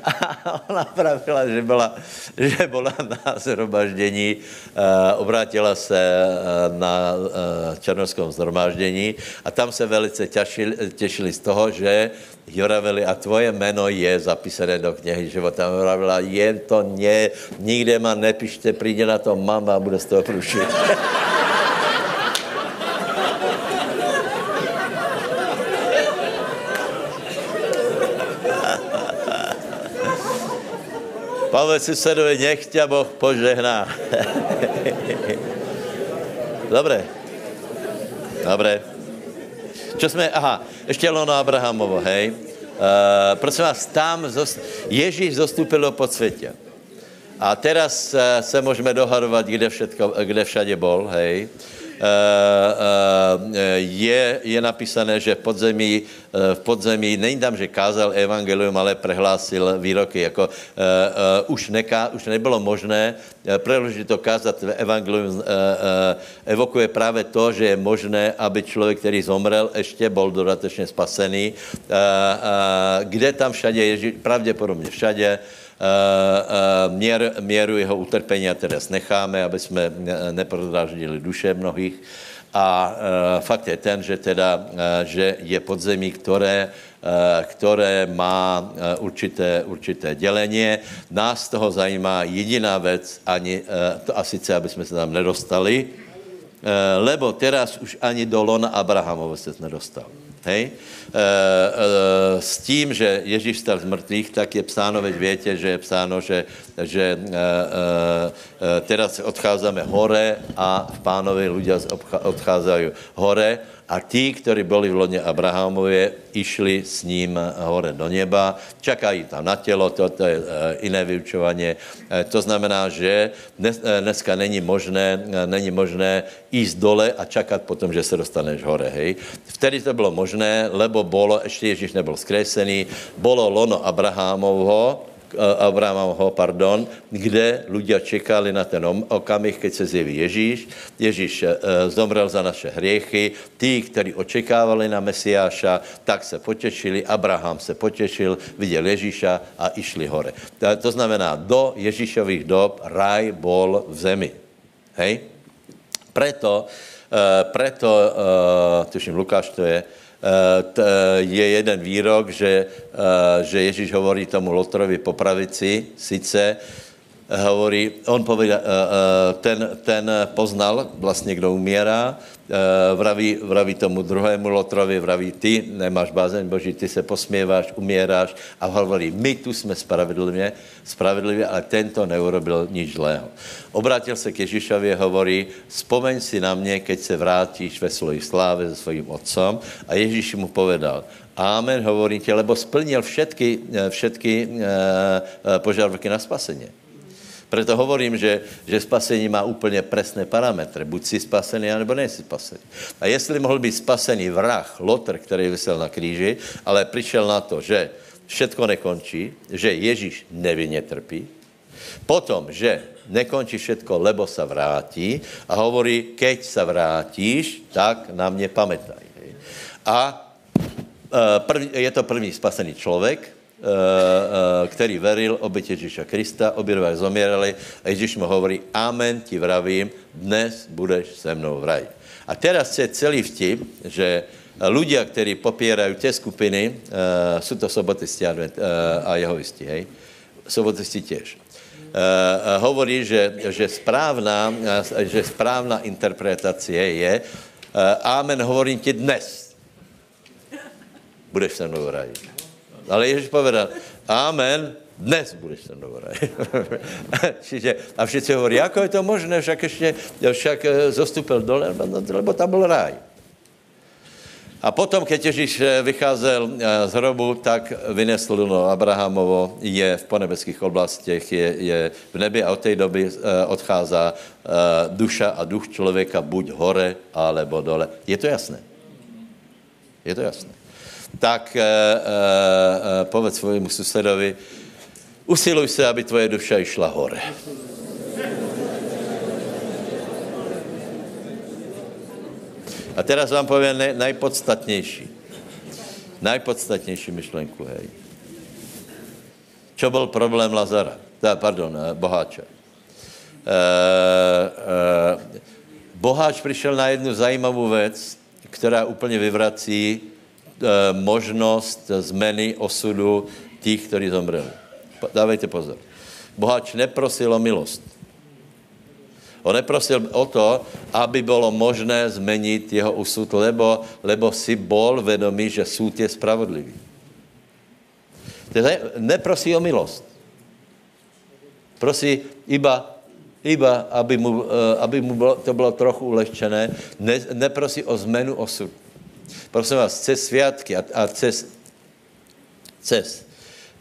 A ona pravila, že byla, že byla na zhromaždění, eh, obrátila se eh, na eh, černovskom zhromaždění a tam se velice těšili, těšili z toho, že Joraveli, a tvoje jméno je zapísané do knihy života. Joravela, jen to ne, nikde ma nepište, přijde na to mama a bude z toho průšit. Pavel susedovi, nech tě Boh požehná. Dobré. Dobré. Čo jsme, aha, ještě Lono Abrahamovo, hej. Uh, prosím vás, tam zost, Ježíš zostupil do podsvětě. A teraz uh, se můžeme dohadovat, kde, všetko, kde všade bol, hej. Eh, je, je napísané, že v podzemí, eh, v podzemí, není tam, že kázal evangelium, ale prehlásil výroky, jako už, neká, už nebylo možné preložit to kázat evangelium, evokuje právě to, že je možné, aby člověk, který zomrel, ještě byl dodatečně spasený. Kde tam všade Ježíš, pravděpodobně všade, Eh, eh, měr, měru jeho utrpení a teda necháme, aby jsme neprodraždili duše mnohých. A e, fakt je ten, že teda, že je podzemí, které, které má určité, určité dělení. Nás toho zajímá jediná věc, ani, to a sice, aby jsme se tam nedostali, lebo teraz už ani do lona Abrahamova se nedostal. Hej? E, e, s tím, že Ježíš stal z mrtvých, tak je psáno, veď větě, že je psáno, že, že e, e, teraz odcházíme hore a v pánovi ľudia odcházají hore a tí, ktorí boli v lone Abrahamově, išli s ním hore do neba, čakají tam na tělo, to, to je iné vyučovanie. E, to znamená, že dnes, dneska není možné, není možné ísť dole a čakat potom, že se dostaneš hore, hej. Vtedy to bylo možné, lebo bolo, ještě Ježíš nebyl skresený, bolo lono Abrahamovho, Abrahamovho, pardon, kde ľudia čekali na ten okamih, keď se zjeví Ježíš. Ježíš eh, zomrel za naše hriechy. Tí, kteří očekávali na Mesiáša, tak se potešili. Abraham se potešil, viděl Ježíša a išli hore. To znamená, do Ježíšových dob raj bol v zemi. Hej? Preto, eh, preto eh, tuším, Lukáš to je, Eh, je jeden výrok, že, eh, že Ježíš hovorí tomu Lotrovi po pravici, sice hovorí, on povedal, eh, ten, ten poznal vlastně, kdo umírá, vraví, vraví tomu druhému Lotrovi, vraví, ty nemáš bázeň Boží, ty se posměváš, umíráš a hovorí, my tu jsme spravedlivě, spravedlivě, ale tento neurobil nič zlého. Obrátil se k Ježíšovi a hovorí, vzpomeň si na mě, keď se vrátíš ve svoji sláve se svým otcom. A Ježíš mu povedal, Amen, hovorí tě, lebo splnil všetky, všetky požadavky na spasení. Proto hovorím, že, že spasení má úplně presné parametry. Buď si spasený, anebo nejsi spasený. A jestli mohl být spasený vrah, Lotr, který vysel na kříži, ale přišel na to, že všetko nekončí, že Ježíš nevinně trpí, potom, že nekončí všetko, lebo sa vrátí a hovorí, keď sa vrátíš, tak na mě pamätaj. A e, je to první spasený člověk, který veril oběť Ježíša Krista, obě dva zomírali a Ježíš mu hovorí, amen ti vravím, dnes budeš se mnou v raji. A teraz je celý vtip, že ľudia, kteří popierají tie skupiny, jsou to sobotisti a jehovisti, hej? Sobotisti těž hovorí, že, že, správná, že správná interpretace je, amen hovorím ti dnes. Budeš se mnou v Ale Ježíš povedal, amen, dnes budeš mnou v Čiže, a všichni hovorí, jako je to možné, však ještě, však zostupil dole, lebo tam byl ráj. A potom, keď Ježíš eh, vycházel eh, z hrobu, tak vynesl luno Abrahamovo, je v ponebeských oblastech, je, je v nebi a od té doby eh, odchází duša a duch člověka buď hore, alebo dole. Je to jasné? Je to jasné. Tak e, e, povedz svojmu susedovi, usiluj se, aby tvoje duša išla hore. A teraz vám povím ne, najpodstatnější. Najpodstatnější myšlenku, hej. Čo byl problém Lazara? Da, pardon, boháče. E, e, boháč přišel na jednu zajímavou věc, která úplně vyvrací možnost zmeny osudu těch, kteří zomreli. Dávejte pozor. Boháč neprosil o milost. On neprosil o to, aby bylo možné zmenit jeho usud, lebo, lebo si bol vedomý, že súd je spravodlivý. Teda neprosí o milost. Prosí iba, iba aby, mu, eh, aby mu to bylo trochu ulehčené. Ne, neprosí o zmenu osud. Prosím vás, cez sviatky a, a cez, cez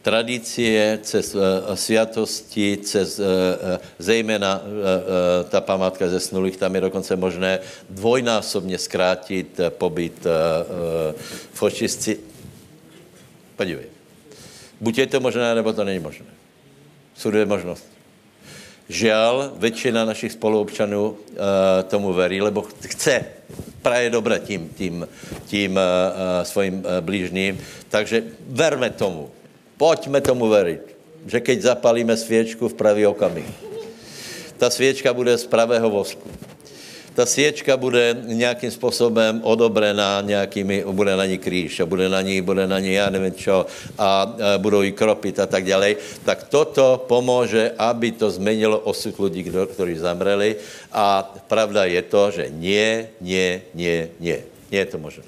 tradicie, cez uh, sviatosti, cez uh, uh, zejména uh, uh, ta památka ze snulých, tam je dokonce možné dvojnásobně zkrátit pobyt uh, uh, v očistci. Podívej. Buď je to možné, nebo to není možné. Jsou dvě možnosti. Žiaľ, většina našich spoluobčanů uh, tomu verí, lebo chce praje dobré tím, tím, tím uh, svým uh, blížným. Takže verme tomu. Pojďme tomu veriť, že keď zapalíme svěčku v pravý okamih, ta svěčka bude z pravého vosku. Ta siečka bude nějakým způsobem odobrená nějakými, bude na ní kříž a bude na ní, bude na ní, já nevím čo, a budou jí kropit a tak dále, tak toto pomůže, aby to změnilo osud lidí, kteří zamreli. A pravda je to, že nie, nie, nie, nie. Nie je to možné.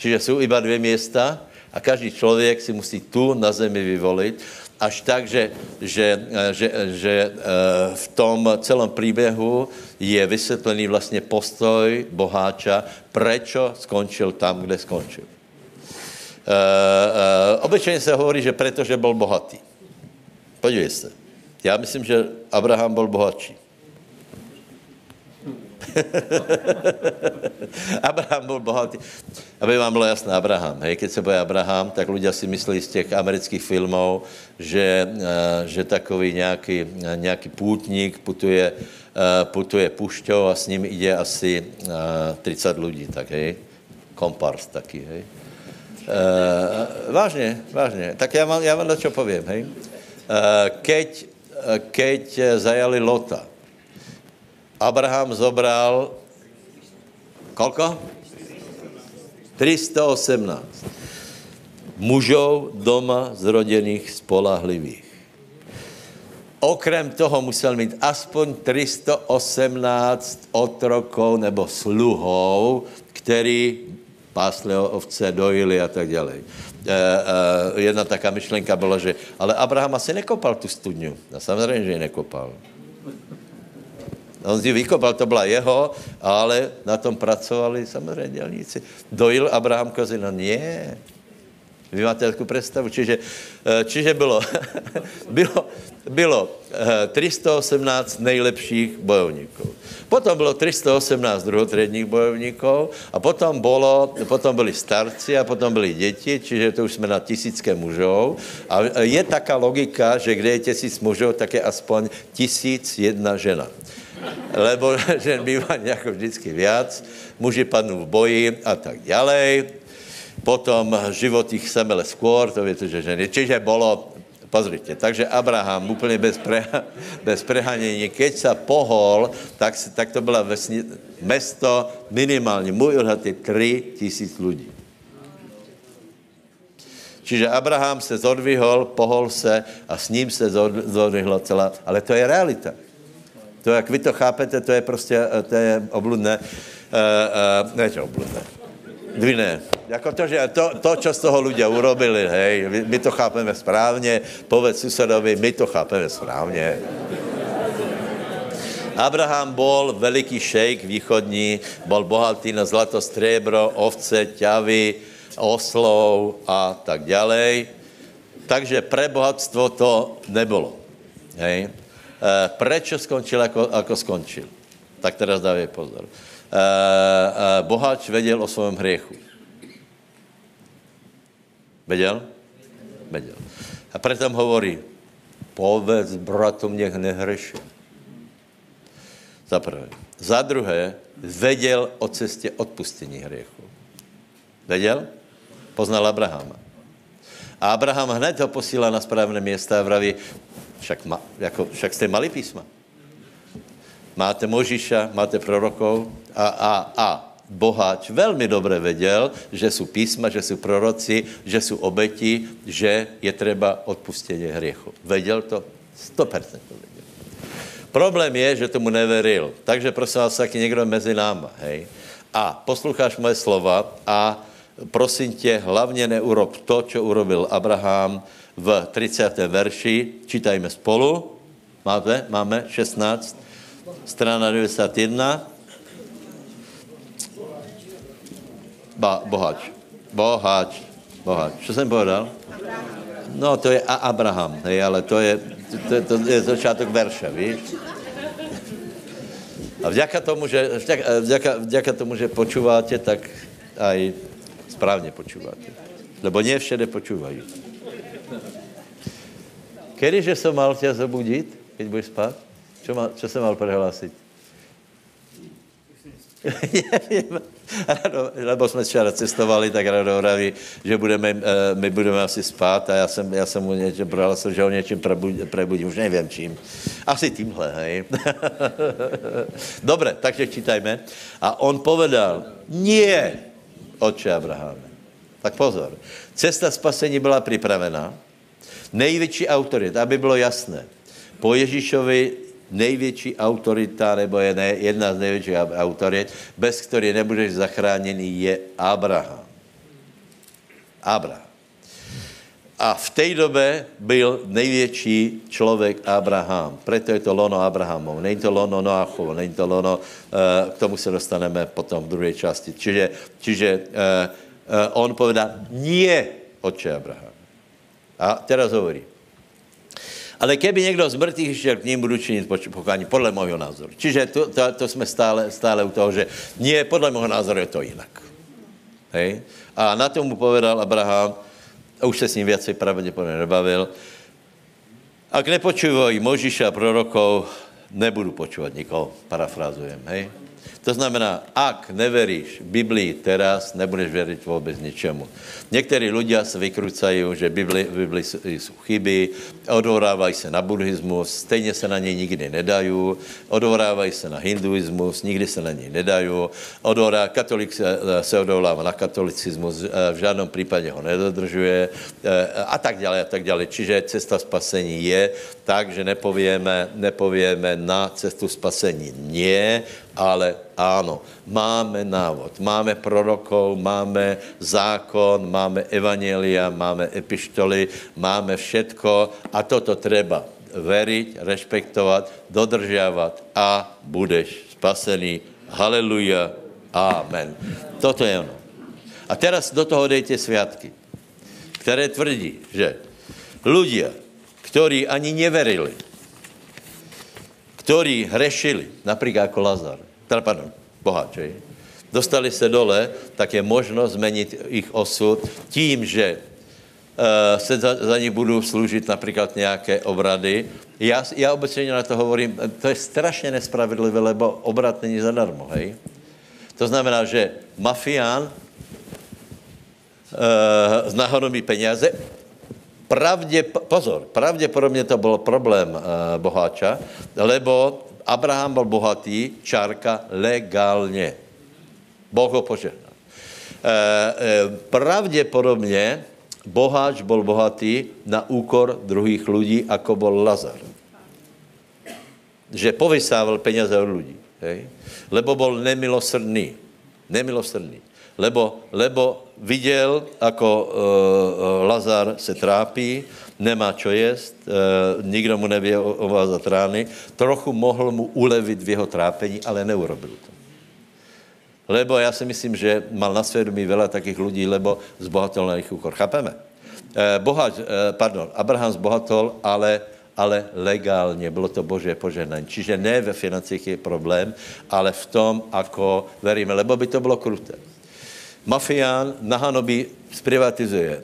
Čiže jsou iba dvě města a každý člověk si musí tu na zemi vyvolit až tak, že, že, že, že eh, v tom celém příběhu je vysvětlený vlastně postoj boháča, prečo skončil tam, kde skončil. Uh, obyčejně se hovorí, že protože byl bohatý. Podívej se. Já myslím, že Abraham byl bohatší. Abraham byl bohatý. Aby vám bylo jasné, Abraham. Hej, keď se boje Abraham, tak lidé si myslí z těch amerických filmů, že, uh, že takový nějaký, nějaký půtník putuje, uh, putuje pušťou a s ním jde asi uh, 30 lidí, tak hej. Kompars taky, hej. Uh, vážně, vážně. Tak já vám, já vám na čo povím, hej. Uh, keď, keď zajali Lota, Abraham zobral kolko? 318 mužov doma zrodených spolahlivých. Okrem toho musel mít aspoň 318 otrokov nebo sluhov, který pásli ovce, dojili a tak dále. E, e, jedna taká myšlenka byla, že ale Abraham asi nekopal tu studňu. No samozřejmě, že ji nekopal. On si vykopal, to byla jeho, ale na tom pracovali samozřejmě dělníci. Dojil Abraham kozy? No nie. Vy máte takovou představu. Čiže, eh, čiže bylo, bylo, bylo 318 eh, nejlepších bojovníků. Potom bylo 318 druhotředních bojovníků a potom, bylo, potom byli starci a potom byli děti, čiže to už jsme na tisícké mužů. A je taká logika, že kde je tisíc mužů, tak je aspoň tisíc jedna žena lebo žen bývá nějak vždycky viac, muži padnou v boji a tak ďalej, potom život jich semele skôr, to víte, že ženy. Čiže bylo, pozrite, takže Abraham úplně bez, preha, bez prehanění, keď sa pohol, tak, tak to byla mesto minimálně, můj odhad je 3 tisíc lidí. Čiže Abraham se zodvihol, pohol se a s ním se zodvihla celá, ale to je realita. To, jak vy to chápete, to je prostě, eh, to je obludné. Uh, uh, ne, že obludné. Vy ne. Jako to, že to, to, čo z toho lidé urobili, hej, my to chápeme správně, povedz susedovi, my to chápeme správně. Abraham bol veliký šejk východní, bol bohatý na zlato, střebro, ovce, ťavy, oslov a tak ďalej. Takže pre bohatstvo to nebylo. Hej. Eh, Proč skončil, jako, jako skončil? Tak teraz dávej pozor. Eh, eh, boháč věděl o svém hriechu. Věděl? Věděl. A proto hovorí, povedz bratom, nech nehreší. Za prvé. Za druhé, věděl o cestě odpustění hriechu. Věděl? Poznal Abrahama. A Abraham hned ho posílá na správné města a vraví, však, ma, jako, však jste mali písma. Máte Možíša, máte prorokov a, a, a boháč velmi dobře věděl, že jsou písma, že jsou proroci, že jsou obeti, že je třeba odpustění hriechu. Věděl to? 100% to věděl. Problém je, že tomu neveril. Takže prosím vás, taky někdo mezi náma, hej. A posloucháš moje slova a prosím tě, hlavně neurob to, co urobil Abraham, v 30. verši, čítajme spolu, máte, máme 16, strana 91, ba, bohač, bohač, bohač. Co jsem povedal? No, to je a Abraham, hej, ale to je, to, to je začátek verše, víš? A vďaka tomu, že, vďaka, vďaka tomu, že počúváte, tak aj správně počúváte. Lebo nie všade počúvají. Kedyže jsem mal tě zobudit, keď budeš spát? Čo, má, čo jsem mal prehlásit? Nevím. Rado, lebo jsme včera cestovali, tak Rado vraví, že budeme, eh, my budeme asi spát a já jsem, já jsem mu něčem prohlásil, že ho něčím prebudím, prebudím, už nevím čím. Asi tímhle, hej. Dobre, takže čítajme. A on povedal, nie, oče Abraháme. Tak pozor. Cesta spasení byla připravená. Největší autorita, aby bylo jasné. Po Ježíšovi největší autorita, nebo je ne, jedna z největších autorit, bez které nebudeš zachráněný, je Abraham. Abraham. A v té době byl největší člověk Abraham. Proto je to lono Abrahamov. Není to lono Noachovo, není to lono, uh, k tomu se dostaneme potom v druhé části. Čiže, čiže uh, on povedal, nie, oče Abraham. A teraz hovorí, ale keby někdo z mrtvých šel k ním, budu činit pokání, podle mého názoru. Čiže to, to, to jsme stále, stále u toho, že nie, podle mého názoru je to jinak. Hej? A na tomu povedal Abraham, a už se s ním věci pravděpodobně nebavil, ak nepočúvají Možiša a prorokov, nebudu počúvat nikoho, parafrázujem, hej? To znamená, ak neveríš Biblii teraz, nebudeš věřit vůbec ničemu. Někteří lidé se vykrucají, že Bibli, v Biblii jsou chyby, odvorávají se na buddhismus, stejně se na něj nikdy nedají, odvorávají se na hinduismus, nikdy se na něj nedají, odvorá, katolik se, se odvolává na katolicismus, v žádném případě ho nedodržuje a tak dále a tak dále. Čiže cesta spasení je tak, že nepovieme, nepovieme na cestu spasení nie, ale ano, máme návod, máme prorokov, máme zákon, máme evanelia, máme epištoly, máme všetko a toto treba veriť, respektovat, dodržiavat a budeš spasený. Haleluja. Amen. Toto je ono. A teraz do toho dejte sviatky, které tvrdí, že ľudia, ktorí ani neverili, ktorí hrešili, například jako Lazar, teda pardon, boháč, dostali se dole, tak je možno změnit ich osud tím, že uh, se za, za nich budou sloužit například nějaké obrady. Já, já obecně na to hovorím, to je strašně nespravedlivé, lebo obrat není zadarmo, hej? To znamená, že mafián z náhodou peněze, pravdě, pozor, pravděpodobně to byl problém uh, boháča, lebo Abraham byl bohatý, čárka, legálně. Boh ho požehnal. E, e, pravděpodobně boháč byl bohatý na úkor druhých lidí, jako byl Lazar. Že povysával peněze od lidí. Hej? Lebo byl nemilosrdný. Nemilosrdný. Lebo, lebo viděl, jako uh, Lazar se trápí, nemá čo jest, e, nikdo mu nevě ovázat rány, trochu mohl mu ulevit v jeho trápení, ale neurobil to. Lebo já si myslím, že mal na svědomí veľa takých lidí, lebo zbohatol na jejich úkor. Chápeme? E, bohač, e, pardon, Abraham zbohatol, ale, ale legálně, bylo to boží požehnání. Čiže ne ve financích je problém, ale v tom, ako veríme, lebo by to bylo kruté. Mafián na Hanobi zprivatizuje e,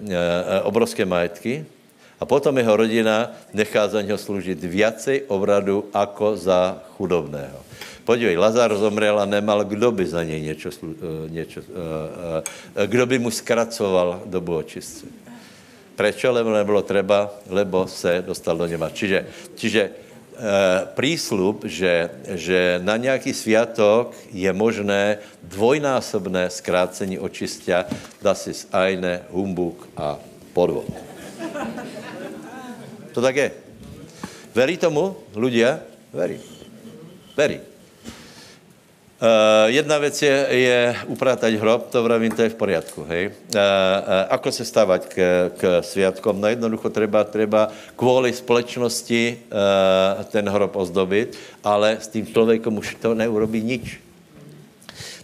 obrovské majetky, a potom jeho rodina nechá za něho sloužit viacej obradu jako za chudobného. Podívej, Lazar zomřel a nemal, kdo by za něj něco, eh, něco eh, eh, kdo by mu zkracoval dobu očistce. Prečo? Lebo nebylo treba, lebo se dostal do něma. Čiže, čiže prísľub, že, že na nějaký sviatok je možné dvojnásobné zkrácení očistia, dá si ajne, humbuk a podvod. To tak je. Verí tomu ľudia? Verí. Verí. Uh, jedna věc je, je upratať hrob, to vravím, to je v poriadku, hej. Uh, uh, ako se stávať k, k sviatkom? No jednoducho treba, treba kvůli společnosti uh, ten hrob ozdobit, ale s tím člověkom už to neurobí nič.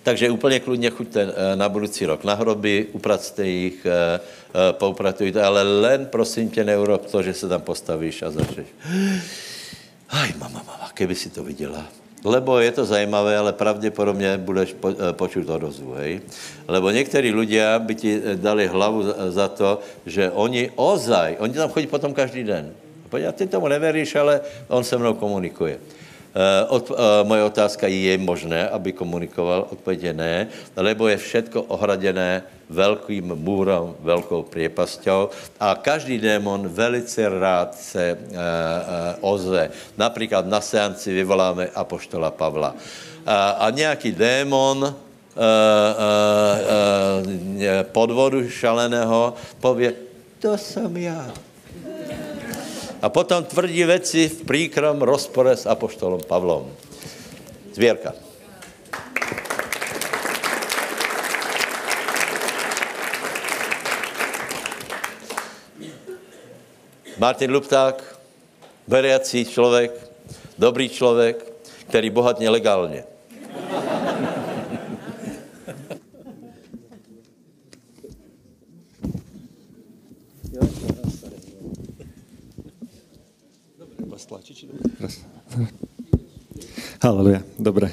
Takže úplně kludně chuďte na budoucí rok na hroby, upracte jich, Eh, poupratujte, ale len prosím tě neurob to, že se tam postavíš a začneš. Aj, mama, mama, keby si to viděla. Lebo je to zajímavé, ale pravděpodobně budeš po, eh, počuť odozvu, hej? Lebo někteří ľudia by ti eh, dali hlavu za to, že oni ozaj, oni tam chodí potom každý den. Podívej, ty tomu neveríš, ale on se mnou komunikuje. Od, moje otázka je, je možné, aby komunikoval? Odpověď je ne, lebo je všetko ohradené velkým můrom, velkou priepasťou a každý démon velice rád se uh, uh, ozve. Například na seanci vyvoláme apoštola Pavla. Uh, a nějaký démon uh, podvodu šaleného pově, to jsem já. A potom tvrdí věci v příkrom rozpore s apoštolem Pavlom. Zvěrka. Martin Lupták, veriací člověk, dobrý člověk, který bohatně legálně. Haleluja, dobre.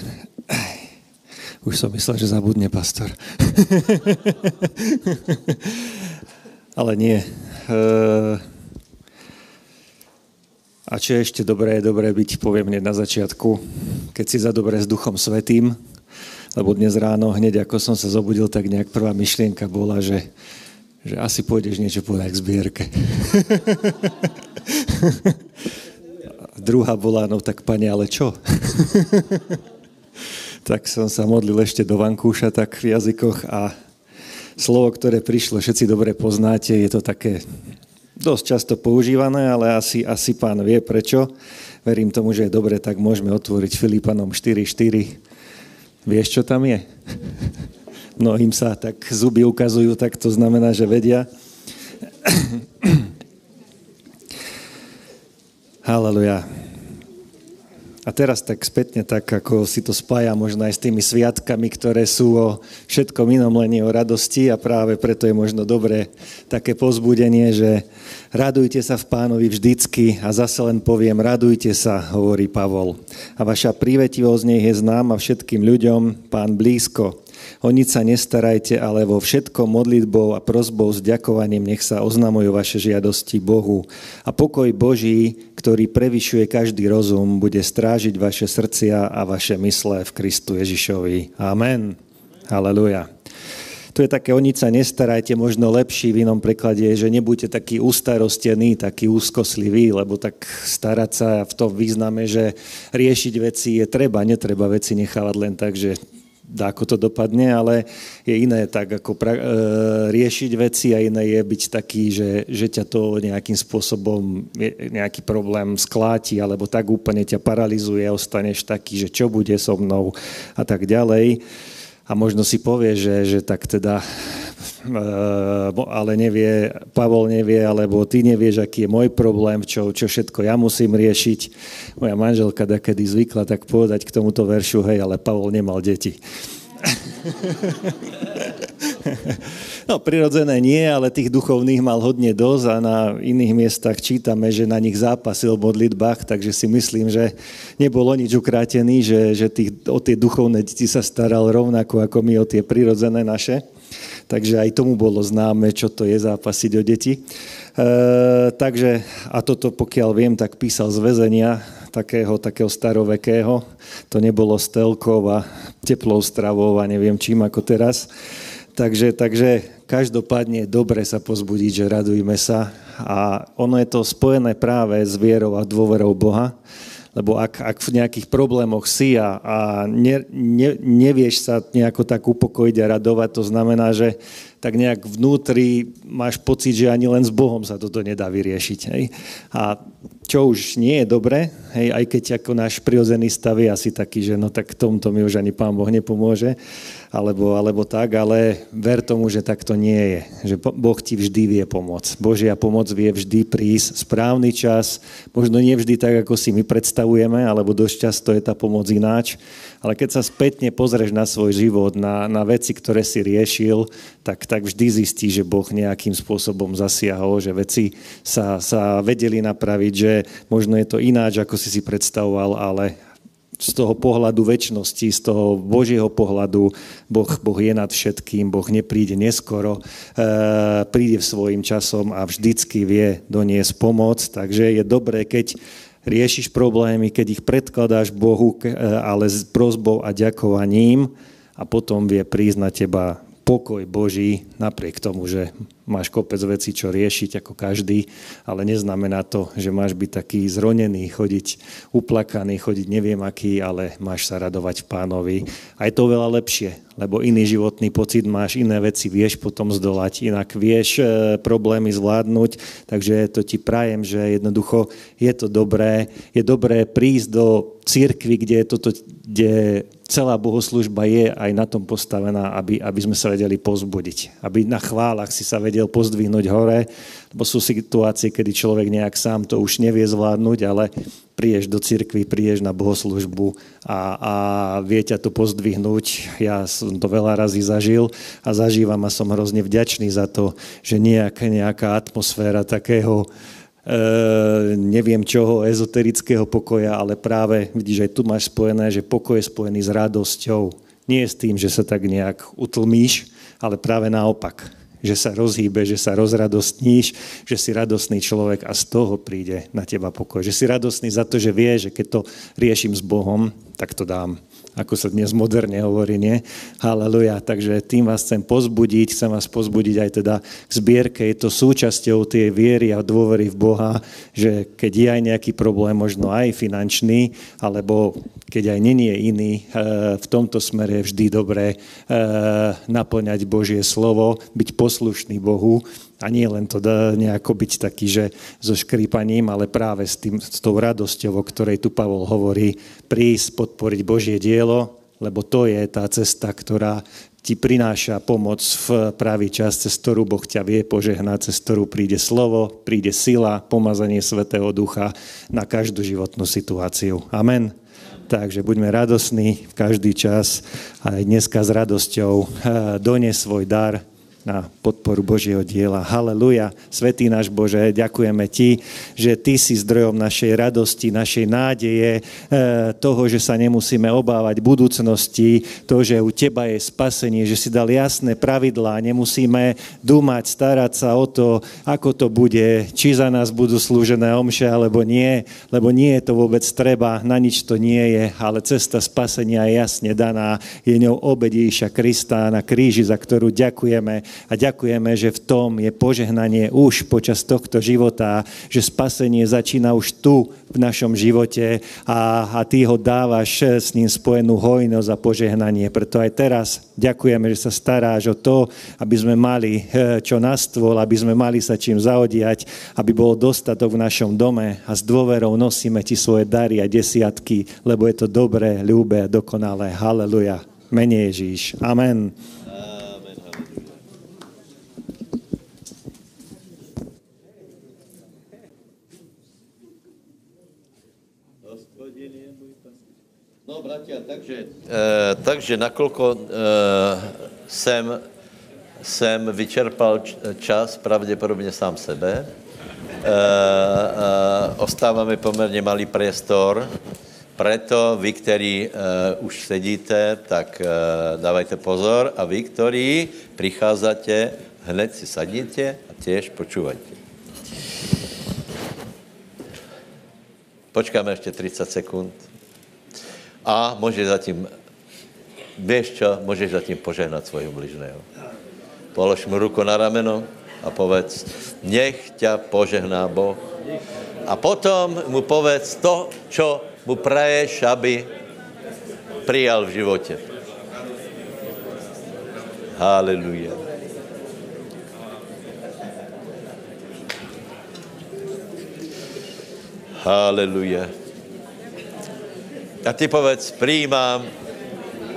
Už som myslel, že zabudne pastor. Ale nie. Uh, a čo je ešte dobré, je dobré byť, poviem hneď na začiatku, keď si za dobré s Duchom Svetým, lebo dnes ráno, hneď ako som sa zobudil, tak nejak prvá myšlienka bola, že, že asi pôjdeš niečo povedať k zbierke. Druhá bola, no tak pane, ale čo? tak som sa modlil ešte do vankúša tak v jazykoch a slovo, ktoré prišlo, všetci dobre poznáte, je to také dosť často používané, ale asi, asi pán vie prečo. Verím tomu, že je dobre, tak môžeme otvoriť Filipanom 4.4. Vieš, čo tam je? Mnohým sa tak zuby ukazujú, tak to znamená, že vedia. Haleluja. A teraz tak spätne, tak ako si to spája možno aj s tými sviatkami, ktoré sú o všetkom inom, len o radosti a práve preto je možno dobré také pozbudenie, že radujte sa v pánovi vždycky a zase len poviem, radujte sa, hovorí Pavol. A vaša prívetivosť nech je známa všetkým ľuďom, pán blízko. O nič sa nestarajte, ale vo všetkom modlitbou a prozbou s ďakovaním nech sa oznamujú vaše žiadosti Bohu. A pokoj Boží, ktorý prevyšuje každý rozum, bude strážiť vaše srdcia a vaše mysle v Kristu Ježišovi. Amen. Haleluja. To je také, o nič sa nestarajte, možno lepší v inom preklade je, že nebuďte taký ustarostený, taký úzkoslivý, lebo tak starať sa v tom význame, že riešiť veci je treba, netreba veci nechávať len tak, že ako to dopadne, ale je iné tak ako pra, e, riešiť veci a iné je byť taký, že, že ťa to nejakým spôsobom nejaký problém skláti alebo tak úplne ťa paralizuje ostaneš taký, že čo bude so mnou a tak ďalej. A možno si povie, že, že tak teda, ale nevie, Pavol nevie, alebo ty nevieš, aký je môj problém, čo, čo všetko ja musím riešiť. Moja manželka kedy zvykla tak povedať k tomuto veršu, hej, ale Pavol nemal deti. No, prirodzené nie, ale tých duchovných mal hodne dosť a na iných miestach čítame, že na nich zápasil v modlitbách, takže si myslím, že nebolo nič ukrátený, že, že tých, o tie duchovné deti sa staral rovnako ako my o tie prirodzené naše. Takže aj tomu bolo známe, čo to je zápasiť o deti. E, takže, a toto pokiaľ viem, tak písal z väzenia takého, takého starovekého. To nebolo stelkov a teplou stravou a neviem čím ako teraz. Takže, takže každopádne je dobre sa pozbudiť, že radujme sa. A ono je to spojené práve s vierou a dôverou Boha. Lebo ak, ak v nejakých problémoch si a, a ne, ne, nevieš sa nejako tak upokojiť a radovať, to znamená, že tak nejak vnútri máš pocit, že ani len s Bohom sa toto nedá vyriešiť. Hej? A čo už nie je dobre, hej, aj keď ako náš prirodzený stav je asi taký, že no tak tomto mi už ani Pán Boh nepomôže, alebo, alebo tak, ale ver tomu, že tak to nie je. Že Boh ti vždy vie pomôcť. Božia pomoc vie vždy prísť správny čas, možno nie vždy tak, ako si my predstavujeme, alebo dosť často je tá pomoc ináč, ale keď sa spätne pozrieš na svoj život, na, na veci, ktoré si riešil, tak, tak vždy zistí, že Boh nejakým spôsobom zasiahol, že veci sa, sa vedeli napraviť, že možno je to ináč, ako si si predstavoval, ale z toho pohľadu väčšnosti, z toho Božieho pohľadu, boh, boh je nad všetkým, Boh nepríde neskoro, e, príde v svojim časom a vždycky vie doniesť pomoc. Takže je dobré, keď riešiš problémy, keď ich predkladáš Bohu, ale s prozbou a ďakovaním a potom vie prísť na teba pokoj Boží, napriek tomu, že máš kopec vecí, čo riešiť ako každý, ale neznamená to, že máš byť taký zronený, chodiť uplakaný, chodiť neviem aký, ale máš sa radovať v pánovi. A je to veľa lepšie, lebo iný životný pocit máš, iné veci vieš potom zdolať, inak vieš e, problémy zvládnuť, takže to ti prajem, že jednoducho je to dobré, je dobré prísť do církvy, kde je toto, kde celá bohoslužba je aj na tom postavená, aby, aby sme sa vedeli pozbudiť. Aby na chválach si sa vedel pozdvihnúť hore, lebo sú situácie, kedy človek nejak sám to už nevie zvládnuť, ale prídeš do cirkvi, prídeš na bohoslužbu a, a vie ťa to pozdvihnúť. Ja som to veľa razy zažil a zažívam a som hrozne vďačný za to, že nejak, nejaká atmosféra takého Eh, neviem čoho, ezoterického pokoja, ale práve vidíš, aj tu máš spojené, že pokoj je spojený s radosťou. Nie s tým, že sa tak nejak utlmíš, ale práve naopak. Že sa rozhýbe, že sa rozradostníš, že si radostný človek a z toho príde na teba pokoj. Že si radostný za to, že vie, že keď to riešim s Bohom, tak to dám ako sa dnes moderne hovorí, nie? Haleluja. Takže tým vás chcem pozbudiť, chcem vás pozbudiť aj teda k zbierke. Je to súčasťou tej viery a dôvery v Boha, že keď je aj nejaký problém, možno aj finančný, alebo keď aj není je iný, eh, v tomto smere je vždy dobré eh, naplňať Božie slovo, byť poslušný Bohu a nie len to nejako byť taký, že so škrípaním, ale práve s, tým, s tou radosťou, o ktorej tu Pavol hovorí, prísť podporiť Božie dielo, lebo to je tá cesta, ktorá ti prináša pomoc v pravý čas, cez ktorú Boh ťa vie požehnať, cez ktorú príde slovo, príde sila, pomazanie Svetého Ducha na každú životnú situáciu. Amen. Takže buďme radosní v každý čas a dneska s radosťou eh, dones svoj dar na podporu Božieho diela. Haleluja. Svetý náš Bože, ďakujeme Ti, že Ty si zdrojom našej radosti, našej nádeje, eh, toho, že sa nemusíme obávať budúcnosti, to, že u Teba je spasenie, že si dal jasné pravidlá, nemusíme dúmať, starať sa o to, ako to bude, či za nás budú slúžené omše, alebo nie, lebo nie je to vôbec treba, na nič to nie je, ale cesta spasenia je jasne daná, je ňou obedíša Krista na kríži, za ktorú ďakujeme a ďakujeme, že v tom je požehnanie už počas tohto života, že spasenie začína už tu v našom živote a, a ty ho dávaš s ním spojenú hojnosť a požehnanie. Preto aj teraz ďakujeme, že sa staráš o to, aby sme mali eh, čo na stôl, aby sme mali sa čím zaodiať, aby bol dostatok v našom dome a s dôverou nosíme ti svoje dary a desiatky, lebo je to dobré, ľúbe dokonalé. Haleluja. Mene Ježíš. Amen. Takže, e, takže nakolko e, jsem, jsem vyčerpal čas, pravděpodobně sám sebe, e, e, ostává mi poměrně malý priestor, preto vy, ktorí uh, už sedíte, tak uh, dávajte pozor a vy, ktorí prichádzate, hned si sadnite a tiež počúvajte. Počkáme ešte 30 sekúnd. A můžeš zatím, víš čo, můžeš zatím požehnat svojho bližného. Polož mu ruku na rameno a povedz, nech ťa požehná Boh. A potom mu povedz to, čo mu praješ, aby prijal v životě. Haleluja. Haleluja. A ty povedz, přijímám.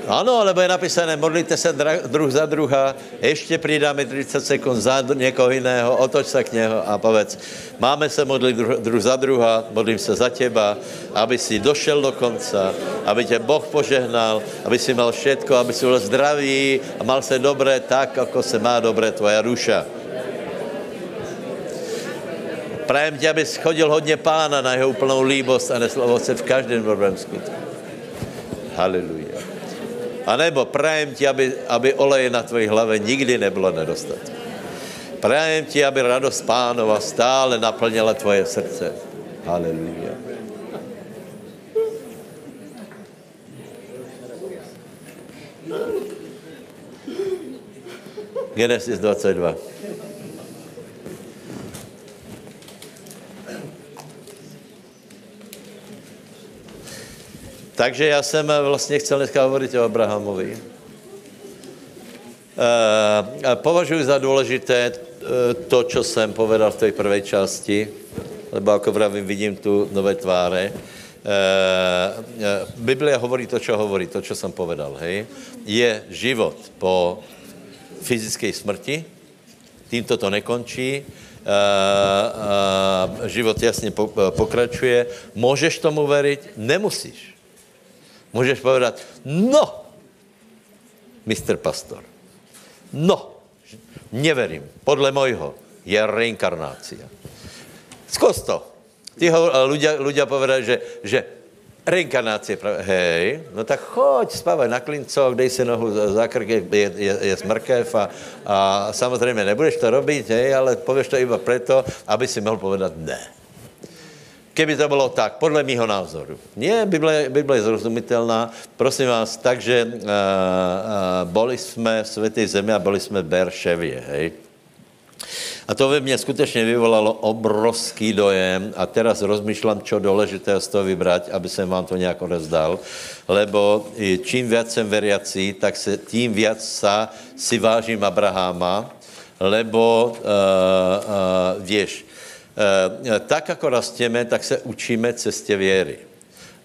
Ano, lebo je napísané, modlíte se druh za druha, ještě přidáme 30 sekund za někoho jiného, otoč se k něho a povedz, máme se modlit druh, druh za druha, modlím se za těba, aby si došel do konca, aby tě Boh požehnal, aby si mal všetko, aby si byl zdravý a mal se dobré tak, jako se má dobré tvoja duša. Prajem tě, abys schodil hodně pána na jeho úplnou líbost a neslovo se v každém dobrém skutku. Haleluja. A nebo prajem ti, aby, aby oleje na tvoji hlavě nikdy nebylo nedostatku. Prajem ti, aby radost pánova stále naplněla tvoje srdce. Haleluja. Genesis 22. Takže já jsem vlastně chcel dneska hovorit o Abrahamovi. E, považuji za důležité e, to, co jsem povedal v té prvé části, lebo jako vravím, vidím tu nové tváře. Biblia hovorí to, co hovorí, to, co jsem povedal. Hej? Je život po fyzické smrti, tímto to nekončí, Uh, uh, život jasně pokračuje. Můžeš tomu veriť? Nemusíš. Můžeš povedat, no, mistr pastor, no, neverím, podle mojho je reinkarnácia. Zkus to. Ty ho, ľudia, ľudia povedají, že, že reinkarnácie, hej, no tak choď, spávaj na klincoch, dej si nohu za krk, je, je, je smrkev a, a samozřejmě nebudeš to robit, hej, ale pověš to iba preto, aby si mohl povedat ne. Keby to bylo tak, podle mýho názoru. Nie, Bible, Bible je zrozumitelná. Prosím vás, takže uh, uh, boli jsme v světé zemi a boli jsme v Berševě, hej. A to ve mně skutečně vyvolalo obrovský dojem a teraz rozmýšlám, čo důležité z toho vybrat, aby jsem vám to nějak odezdal, lebo čím víc jsem veriací, tak se tím víc sa si vážím Abraháma, lebo uh, uh, věš, Eh, tak, jako rasteme, tak se učíme cestě věry.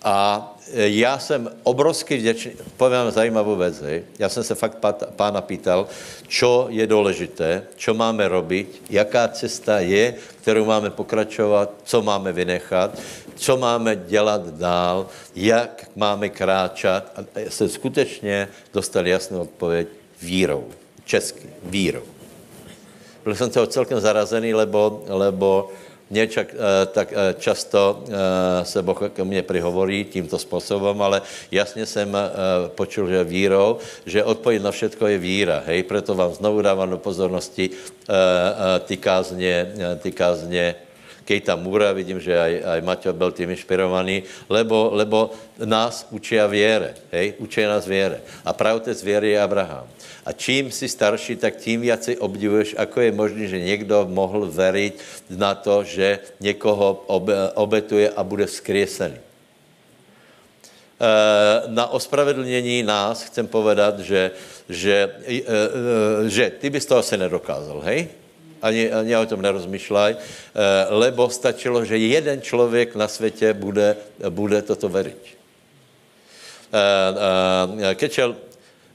A eh, já jsem obrovsky vděčný, povím zajímavou věc, já jsem se fakt pána pýtal, co je důležité, co máme robiť, jaká cesta je, kterou máme pokračovat, co máme vynechat, co máme dělat dál, jak máme kráčat. A jsem skutečně dostal jasnou odpověď vírou, česky, vírou. Byl jsem toho celkem zarazený, lebo, lebo mě čak, eh, tak eh, často eh, se Boh ke mně prihovorí tímto způsobem, ale jasně jsem počul, že vírou, že odpověď na všetko je víra. Hej, proto vám znovu dávám do pozornosti ty kázně, ty kázně Kejta Můra, vidím, že aj, aj Maťo byl tím inšpirovaný, lebo, lebo nás učí věre, hej, učí nás věre. A pravotec věry je Abraham. A čím si starší, tak tím si obdivuješ, ako je možné, že někdo mohl veriť na to, že někoho obetuje a bude vzkriesený. E, na ospravedlnění nás chcem povedat, že, že, e, e, že ty bys to asi nedokázal, hej? Ani, ani o tom nerozmýšľaj, lebo stačilo, že jeden člověk na světě bude, bude toto veriť. Kečel,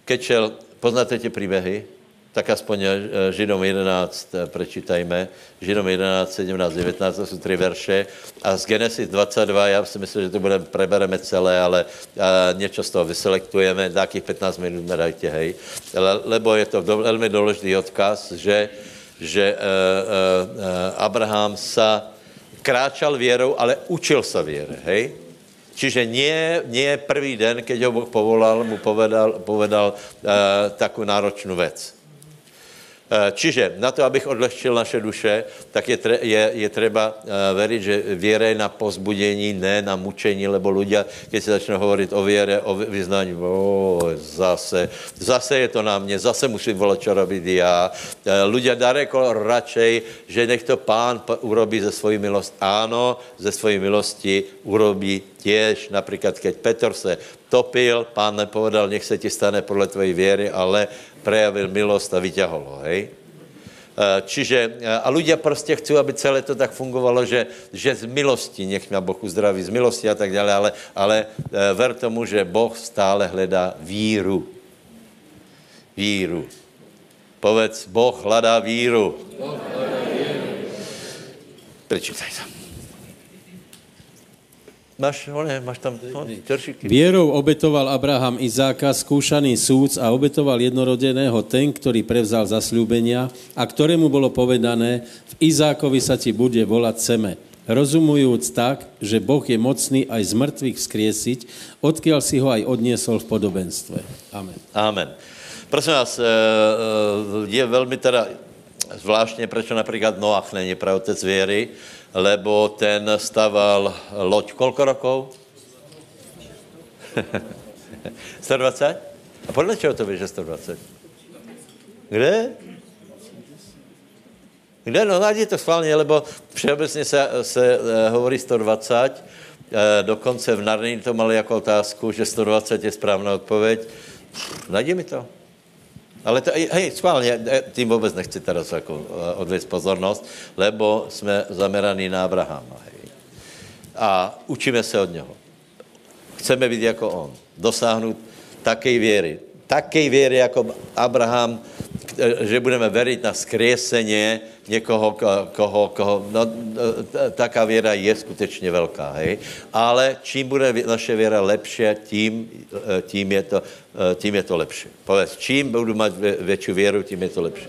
kečel Poznáte ty příběhy? Tak aspoň eh, Židom 11 eh, prečítajme. Židom 11, 17, 19, to jsou tři verše. A z Genesis 22, já si myslím, že to bude, prebereme celé, ale eh, něco z toho vyselektujeme, nějakých 15 minut nedajte, hej. Le, lebo je to velmi důležitý odkaz, že, že uh, uh, Abraham sa kráčal věrou, ale učil se věre, hej. Čiže nie, nie prvý den, keď ho Boh povolal, mu povedal, povedal uh, takovou náročnou věc. Eh, čiže na to, abych odlehčil naše duše, tak je, tre, je, je třeba uh, veriť, že věra je na pozbudění, ne na mučení, lebo ľudia, když se začnou hovorit o věre, o vyznání, o, zase, zase je to na mě, zase musím volat, čo robit já. Uh, ľudia daleko radšej, že nech to pán urobí ze svojí milosti. Ano, ze svojí milosti urobí těž, například, keď Petr se topil, pán nepovedal, nech se ti stane podle tvojí věry, ale prejavil milost a vyťahol ho, hej? Eh, čiže, eh, a ľudia prostě chcou, aby celé to tak fungovalo, že, že z milosti, nech mě Boh uzdraví, z milosti a tak dále, ale, ale eh, ver tomu, že Boh stále hledá víru. Víru. Povedz, Boh hledá víru. Boh hledá víru. Prečítaj to. Máš, ne, máš tam no, Vierou obetoval Abraham Izáka, skúšaný súc a obetoval jednorodeného ten, ktorý prevzal zasľúbenia a ktorému bolo povedané, v Izákovi sa ti bude volať seme. Rozumujúc tak, že Boh je mocný aj z mŕtvych vzkriesiť, odkiaľ si ho aj odniesol v podobenstve. Amen. Amen. Prosím vás, eh, eh, je velmi teda zvláštně, proč například Noach není pravotec věry, lebo ten staval loď kolko rokov? 120? A podle čeho to víš, že 120? Kde? Kde? No najdi to schválně, lebo všeobecně se, se uh, hovorí 120, uh, dokonce v Narnii to mali jako otázku, že 120 je správná odpověď. Najdi mi to. Ale to, hej, schválně, tím vůbec nechci teraz jako odvěc pozornost, lebo jsme zameraní na Abrahama. Hej. A učíme se od něho. Chceme být jako on. Dosáhnout také věry. Také věry jako Abraham, že budeme věřit na skřeseně někoho, koho, koho, no, taká věra je skutečně velká, hej. Ale čím bude naše věra lepší, tím, tím, je to, tím je to lepší. Povedz, čím budu mít větší věru, tím je to lepší.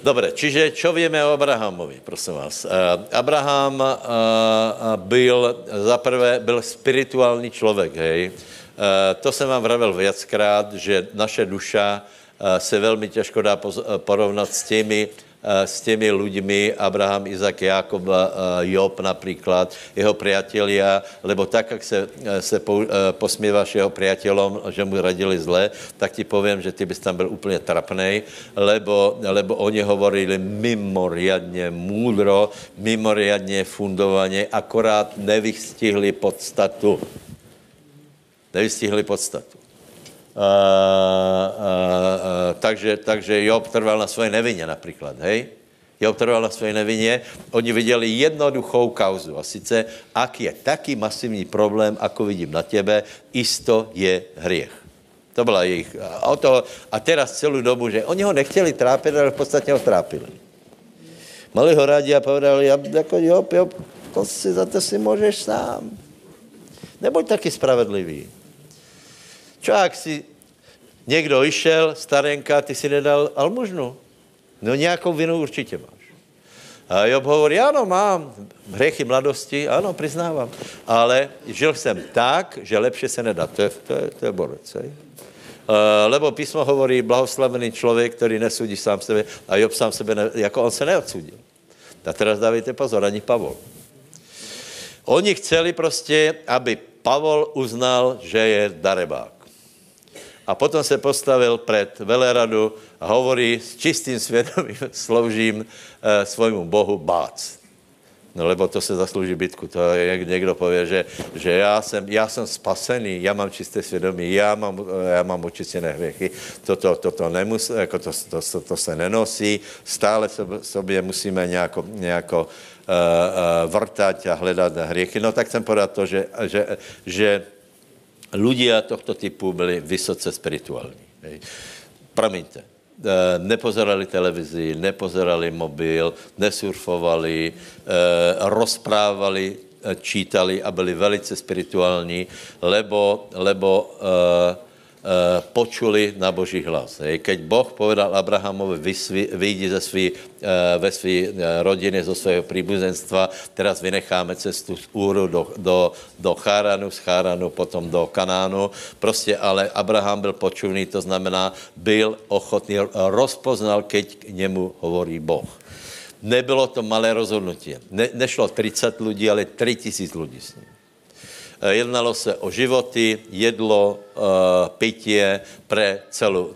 Dobre, čiže čo víme o Abrahamovi, prosím vás? Abraham byl, zaprvé, byl spirituální člověk, hej. To jsem vám vravil viackrát, že naše duša se velmi těžko dá porovnat s těmi, s těmi lidmi, Abraham, Izak, Jakob, Job například, jeho priatelia, lebo tak, jak se, se posmíváš jeho priateľom, že mu radili zle, tak ti povím, že ty bys tam byl úplně trapnej, lebo, lebo oni hovorili mimoriadně múdro, mimoriadně fundovaně, akorát nevystihli podstatu. Nevystihli podstatu. Uh, uh, uh, takže, takže Job trval na svojej nevině například, hej? Job trval na svojej nevině, oni viděli jednoduchou kauzu a sice, ak je taký masivní problém, ako vidím na tebe, isto je hriech. To byla jejich. A, to, a teraz celou dobu, že oni ho nechtěli trápit, ale v podstatě ho trápili. Mali ho rádi a povedali, jako Job, Job, to si, za to si můžeš sám. Nebuď taky spravedlivý. Čo ak si někdo išel, starenka, ty si nedal almužnu? No nějakou vinu určitě máš. A Job hovorí, ano, mám hřechy mladosti, ano, přiznávám, ale žil jsem tak, že lepše se nedá. To je, to je, to je borec. Uh, lebo písmo hovorí, blahoslavený člověk, který nesudí sám sebe, a Job sám sebe, ne, jako on se neodsudil. A teraz dávajte pozor, ani Pavol. Oni chceli prostě, aby Pavol uznal, že je darebák a potom se postavil před veleradu a hovorí, s čistým svědomím sloužím e, svojmu Bohu bác. No lebo to se zaslouží bytku. To je, někdo pově, že, že já, jsem, já jsem spasený, já mám čisté svědomí, já mám, já mám očištěné hřechy. Toto, toto, nemus, jako to, to, to, to, se nenosí. Stále sobě musíme nějako, nějako uh, uh, vrtať a hledat hřechy. No tak chcem podat to, že, že, že ľudia tohto typu byli vysoce spirituální. Promiňte, eh, nepozerali televizi, nepozerali mobil, nesurfovali, eh, rozprávali, eh, čítali a byli velice spirituální, lebo, lebo počuli na Boží hlas. Hej. Keď Boh povedal Abrahamovi, vyjdi ze svý, eh, ve své eh, rodiny, zo svého příbuzenstva, teraz vynecháme cestu z Úru do, do, do Cháranu, z Cháranu potom do Kanánu. Prostě ale Abraham byl počulný, to znamená, byl ochotný, rozpoznal, keď k němu hovorí Boh. Nebylo to malé rozhodnutí. Ne, nešlo 30 lidí, ale 3000 lidí s ním. Eh, jednalo se o životy, jedlo, eh, pitě celou,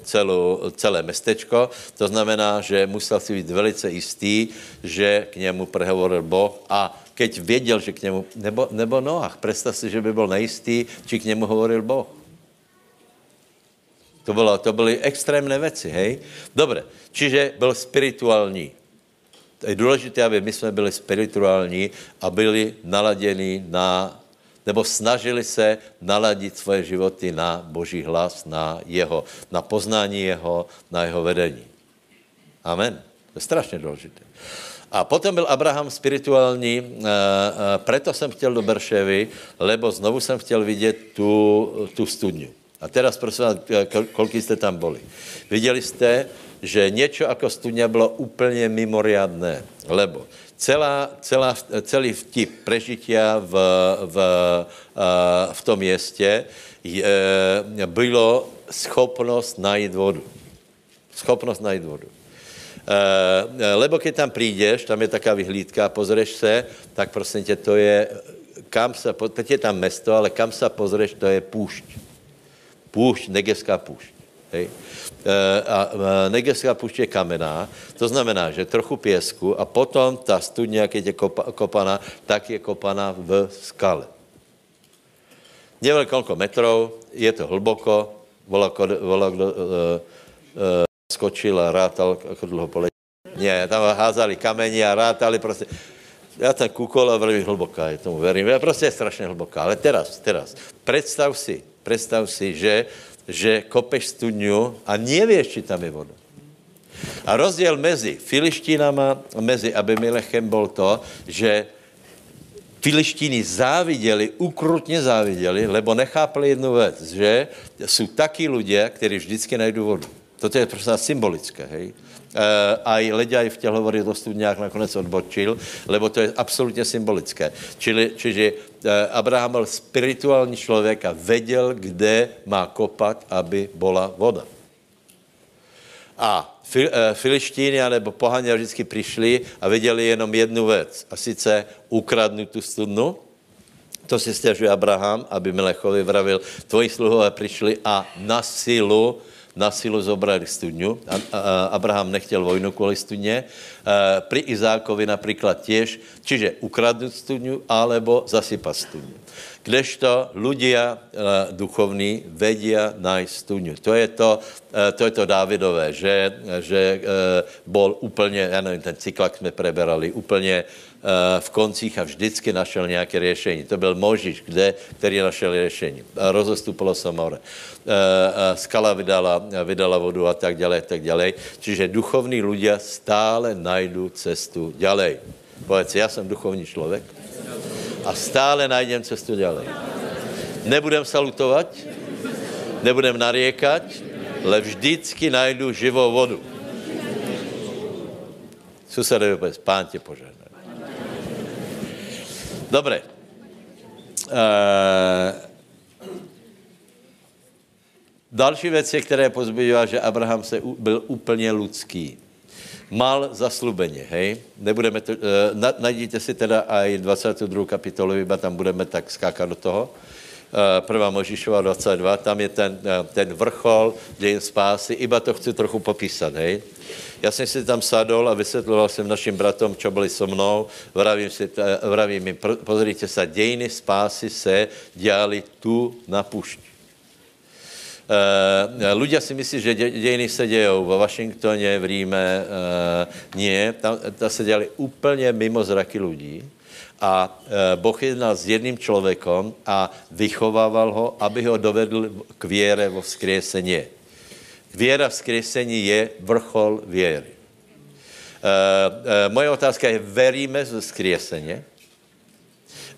celé mestečko. To znamená, že musel si být velice jistý, že k němu prehovoril Boh a keď věděl, že k němu, nebo, nebo Noach, představ si, že by byl nejistý, či k němu hovoril Boh. To, bylo, to byly extrémné věci, hej? Dobře, čiže byl spirituální. Je důležité, aby my jsme byli spirituální a byli naladěni na nebo snažili se naladit svoje životy na Boží hlas, na jeho, na poznání jeho, na jeho vedení. Amen. To je strašně důležité. A potom byl Abraham spirituální, e, e, preto jsem chtěl do Berševy, lebo znovu jsem chtěl vidět tu, tu studňu. A teraz prosím vás, kolik jste tam byli. Viděli jste, že něco jako studňa bylo úplně mimoriadné, lebo celá, celá, celý vtip prežitia v, v, eh, v tom městě je, bylo schopnost najít vodu. Schopnost najít vodu. Eh, lebo keď tam přijdeš, tam je taká vyhlídka, pozřeš se, tak prosím tě, to je, kam se, teď je tam mesto, ale kam se pozřeš, to je půšť. Půšť, negeská půšť. Hej. A Negeská púšť je kamená, to znamená, že trochu pěsku a potom ta studňa, keď je kopaná, tak je kopaná v skale. Neviem, koľko metrov, je to hlboko, volá, volá kdo, uh, uh, skočil a rátal, ako dlho poletí. Nie, tam házali kameni a rátali prostě. Já tam kúkol a veľmi hlboká, je tomu verím. Já prostě je strašně hlboká. Ale teraz, teraz, predstav si, predstav si, že, že kopeš studňu a nevieš, či tam je voda. A rozdiel mezi Filištínama a mezi Abimelechem bol to, že Filištíny záviděli, ukrutně záviděli, lebo nechápali jednu věc, že jsou taky lidé, kteří vždycky najdou vodu. Toto je prostě symbolické, hej. Uh, aj Leďaj v tělovory do studňák nakonec odbočil, lebo to je absolutně symbolické. Čili, čiže uh, Abraham byl spirituální člověk a věděl, kde má kopat, aby byla voda. A fil, uh, filištíny nebo pohania vždycky přišli a viděli jenom jednu věc, a sice ukradnout tu studnu, to si stěžuje Abraham, aby Melechovi vravil, tvoji sluhové přišli a na silu na silu zobrali studňu. Abraham nechtěl vojnu kvůli studně. Pri Izákovi například těž, čiže ukradnout studňu alebo zasypat studňu. Kdežto ľudia duchovní vedia nájsť studňu. To je to, to, je to Dávidové, že, že bol úplně, já nevím, ten cyklak jsme preberali, úplně v koncích a vždycky našel nějaké řešení. To byl Možíš, kde, který našel řešení. Rozostupilo se more. Skala vydala, vydala vodu a tak dále, tak dále. Čiže duchovní ľudia stále najdou cestu ďalej. Povedz, já jsem duchovní člověk a stále najdem cestu ďalej. Nebudem salutovat, nebudem nariekať, ale vždycky najdu živou vodu. Susedovi povedz, pán tě požehná. Dobre. Uh, další věc je, které pozbývá, že Abraham se u, byl úplně lidský. Mal zaslubeně, hej? Nebudeme to, uh, na, najděte si teda aj 22. kapitolu, iba tam budeme tak skákat do toho. Uh, prvá Možišova 22, tam je ten, uh, ten vrchol dějin spásy, iba to chci trochu popísat, hej? Já jsem si tam sadol a vysvětloval jsem našim bratom, čo byli so mnou. Vravím, si, vravím jim, pozrite se, dějiny spásy se dělali tu na pušti. Uh, ľudia si myslí, že dějiny se dějou v Washingtoně, v Ríme. Uh, nie, tam, tam se dělali úplně mimo zraky lidí. A uh, Boh jednal s jedným člověkem a vychovával ho, aby ho dovedl k věre vo vzkriesení. Věra v skresení je vrchol věry. E, e, moje otázka je, veríme z skreseně?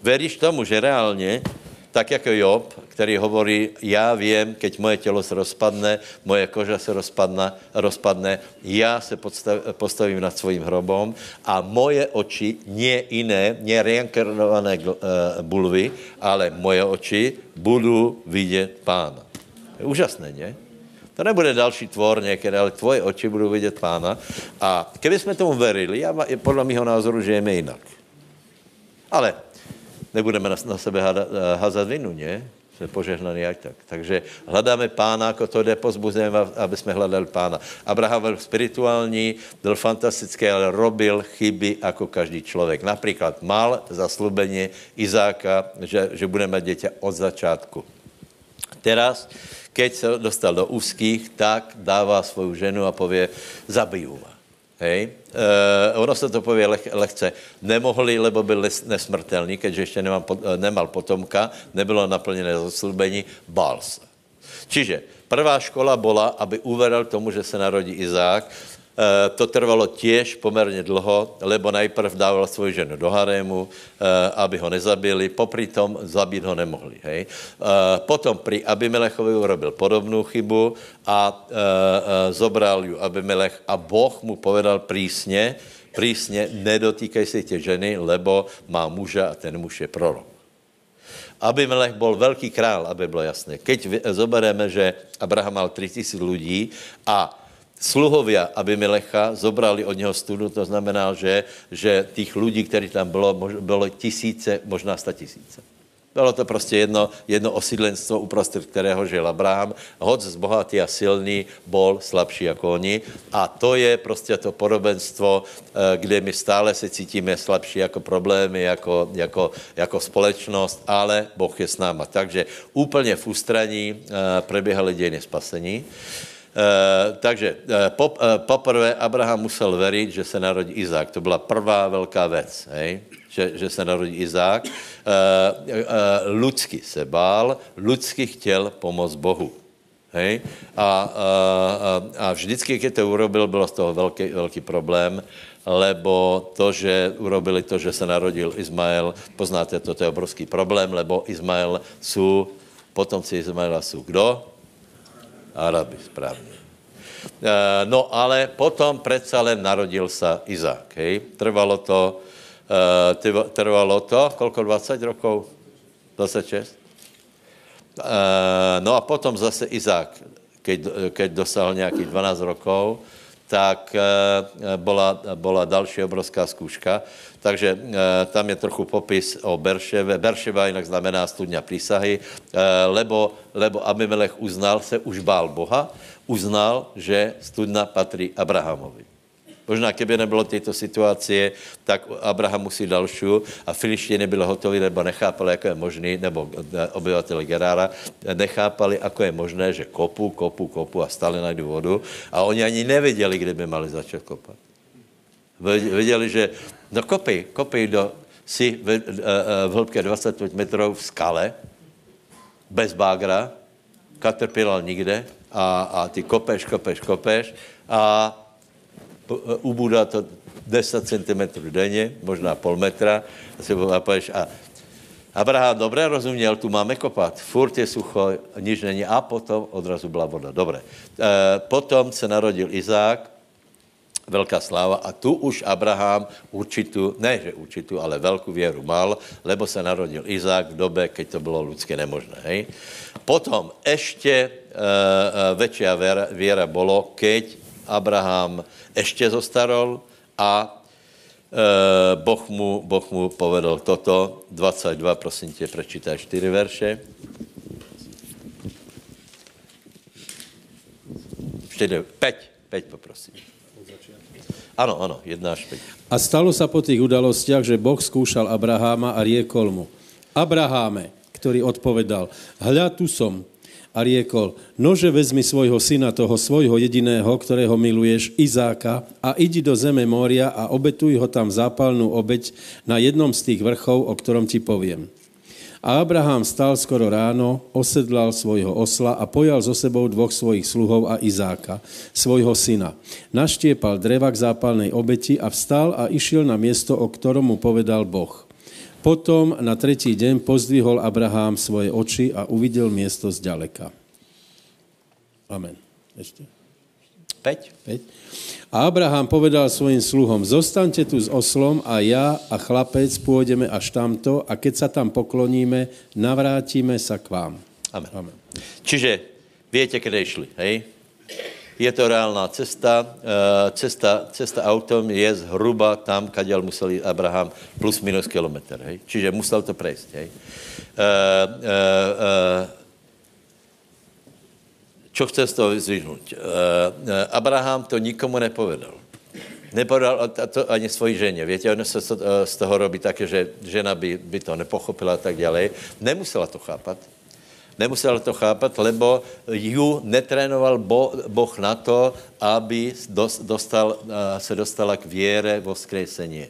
Veríš tomu, že reálně, tak jako Job, který hovorí, já vím, keď moje tělo se rozpadne, moje koža se rozpadne, rozpadne já se podstav, postavím nad svým hrobom a moje oči, nie jiné, nie reinkarnované uh, bulvy, ale moje oči budou vidět pána. Je úžasné, ne? To nebude další tvor někde, ale tvoje oči budou vidět pána. A kdyby jsme tomu verili, já podle mého názoru žijeme jinak. Ale nebudeme na, na sebe hazat vinu, ne? Jsme požehnaní jak tak. Takže hledáme pána, jako to jde, pozbuzujeme, aby jsme hledali pána. Abraham byl spirituální, byl fantastický, ale robil chyby jako každý člověk. Například mal zaslubeně Izáka, že, že budeme dětě od začátku. Teraz keď se dostal do úzkých, tak dává svou ženu a pově, zabiju vás. Hej. E, ono se to pově leh, lehce. Nemohli, lebo byl nesmrtelný, keďže ještě nemám, eh, nemal potomka, nebylo naplněné zaslubení, bál se. Čiže prvá škola byla, aby uvedl tomu, že se narodí Izák, to trvalo těž poměrně dlouho, lebo najprv dával svou ženu do harému, eh, aby ho nezabili, popri tom zabít ho nemohli. Hej. Eh, potom pri Abimelechovi urobil podobnou chybu a zobral ju Abimelech a Boh mu povedal prísně, prísně, nedotýkaj se tě ženy, lebo má muža a ten muž je prorok. Abimelech byl velký král, aby bylo jasné. Keď zobereme, že Abraham mal 3000 lidí a sluhovia Abimelecha zobrali od něho studu, to znamená, že, že těch lidí, kteří tam bylo, bylo tisíce, možná sta tisíce. Bylo to prostě jedno, jedno osídlenstvo, uprostřed kterého žil Abraham. Hoc z bohatý a silný bol slabší jako oni. A to je prostě to podobenstvo, eh, kde my stále se cítíme slabší jako problémy, jako, jako, jako společnost, ale Boh je s náma. Takže úplně v ústraní eh, preběhaly dějiny spasení. Uh, takže uh, pop, uh, poprvé Abraham musel veriť, že se narodí Izák. To byla prvá velká věc? Že, že se narodí Izák. Uh, uh, ľudsky se bál, ľudsky chtěl pomoct Bohu. Hej? A, a, a, a vždycky, když to urobil, bylo z toho velký, velký problém, lebo to, že urobili to, že se narodil Izmael, poznáte, to, to je obrovský problém, lebo Izmael jsou, potomci Izmaela jsou kdo? Araby, správně. Eh, no ale potom přece len narodil se Izák. Hej? Trvalo to, eh, trvalo to, kolko, 20 rokov? 26? Eh, no a potom zase Izák, keď, keď dosáhl nějakých 12 rokov, tak byla, byla další obrovská zkouška. Takže tam je trochu popis o Berševe. Berševa jinak znamená studňa přísahy, lebo, lebo Abimelech uznal, se už bál Boha, uznal, že studna patří Abrahamovi. Možná, keby nebylo této situace, tak Abraham musí další a Filišti nebyli hotoví, nebo nechápali, jak je možné, nebo eh, obyvatele Gerára nechápali, ako je možné, že kopu, kopu, kopu a stále najdou vodu a oni ani nevěděli, kde by mali začít kopat. Věděli, že no kopej, kopej do si v, eh, eh, v hĺbke 25 metrů v skale, bez bágra, Caterpillar nikde a, a ty kopeš, kopeš, kopeš a ubúdá to 10 cm denně, možná pol metra, a si pověš, a Abraham dobře rozuměl, tu máme kopat, furt je sucho, nič není, a potom odrazu byla voda. Dobré. E, potom se narodil Izák, velká sláva a tu už Abraham určitou, ne že určitou, ale velkou věru mal, lebo se narodil Izák v době, keď to bylo lidské nemožné. Hej? Potom ještě e, větší věra, věra bylo, keď Abraham ještě zostarol a e, boh, mu, boh mu povedal toto, 22, prosím tě, prečítaj 4 verše. 4, 5, 5 poprosím. Ano, ano, jedna až 5. A stalo sa po tých udalostiach, že Boh skúšal Abraháma a riekol mu, Abraháme, ktorý odpovedal, hľa tu som, a riekol, nože vezmi svojho syna, toho svojho jediného, ktorého miluješ, Izáka, a idi do zeme moria a obetuj ho tam zápalnú obeť na jednom z tých vrchov, o ktorom ti poviem. A Abraham stal skoro ráno, osedlal svojho osla a pojal so sebou dvoch svojich sluhov a Izáka, svojho syna. Naštiepal dreva k zápalnej obeti a vstal a išiel na miesto, o ktorom mu povedal Boh. Potom na tretí deň pozdvihol Abraham svoje oči a uviděl město zdaleka. Amen. Ešte? Peť. Peť. A Abraham povedal svojim sluhom, zostaňte tu s oslom a ja a chlapec pôjdeme až tamto a keď sa tam pokloníme, navrátíme sa k vám. Amen. Amen. Čiže viete, kde išli, hej? je to reálná cesta. Eh, cesta, cesta autom je zhruba tam, kaděl musel jít Abraham, plus minus kilometr. Hej? Čiže musel to prejsť. Hej? Uh, uh, uh, čo chce z toho vyzvihnout? Abraham to nikomu nepovedal. Nepovedal to ani svoji ženě. Víte, ono se z toho robí také, že žena by, by to nepochopila a tak dále. Nemusela to chápat nemusel to chápat, lebo ju netrénoval bo, Boh na to, aby dostal, se dostala k věre v vzkresení.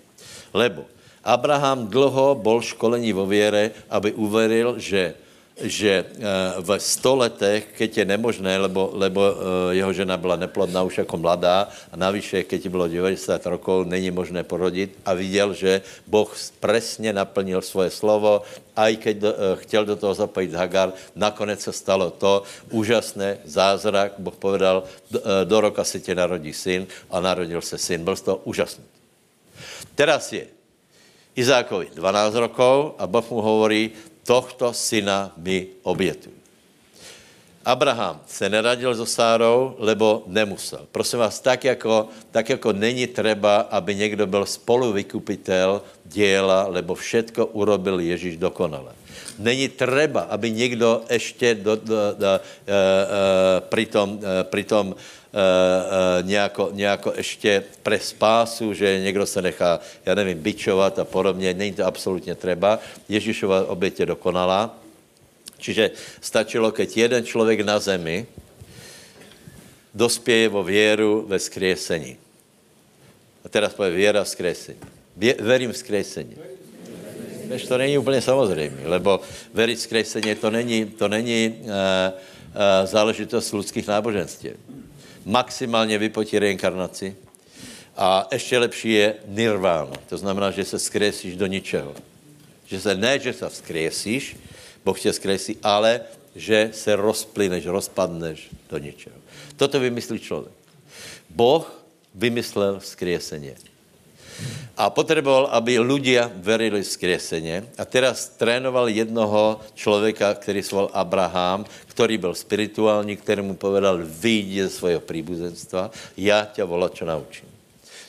Lebo Abraham dlho bol školení vo věre, aby uveril, že že eh, v sto letech, keď je nemožné, lebo, lebo eh, jeho žena byla neplodná už jako mladá a navíše, keď ti bylo 90 rokov, není možné porodit a viděl, že Boh presně naplnil svoje slovo, a i keď do, eh, chtěl do toho zapojit Hagar, nakonec se stalo to úžasné, zázrak, Boh povedal, do, do roka se tě narodí syn a narodil se syn. Byl to úžasný. Teraz je Izákovi 12 rokov a Boh mu hovorí, tohto syna mi obětuj. Abraham se neradil so Sárou, lebo nemusel. Prosím vás, tak jako, tak jako není třeba, aby někdo byl spoluvykupitel děla, lebo všetko urobil Ježíš dokonale. Není třeba, aby někdo ještě do, do, do, uh, uh, pritom, uh, pritom uh, uh, nějako, nějako ještě pre spásu, že někdo se nechá, já nevím, bičovat a podobně. Není to absolutně třeba. Ježíšova oběť je dokonalá. Čiže stačilo, keď jeden člověk na zemi dospěje vo věru ve skriesení. A teraz pově věra v skriesení. Verím v skriesení. Než to není úplně samozřejmé, lebo veriť v skriesení to není, to není uh, uh, záležitost lidských náboženství. Maximálně vypotí reinkarnaci a ještě lepší je nirvána. To znamená, že se skresíš do ničeho. Že se ne, že se skresíš, Boh tě zkreslí, ale že se rozplyneš, rozpadneš do něčeho. Toto vymyslí člověk. Boh vymyslel vzkrieseně. A potřeboval, aby ľudia verili vzkrieseně. A teraz trénoval jednoho člověka, který se volal Abraham, který byl spirituální, který mu povedal, vyjdi ze svého příbuzenstva, já tě volá, čo naučím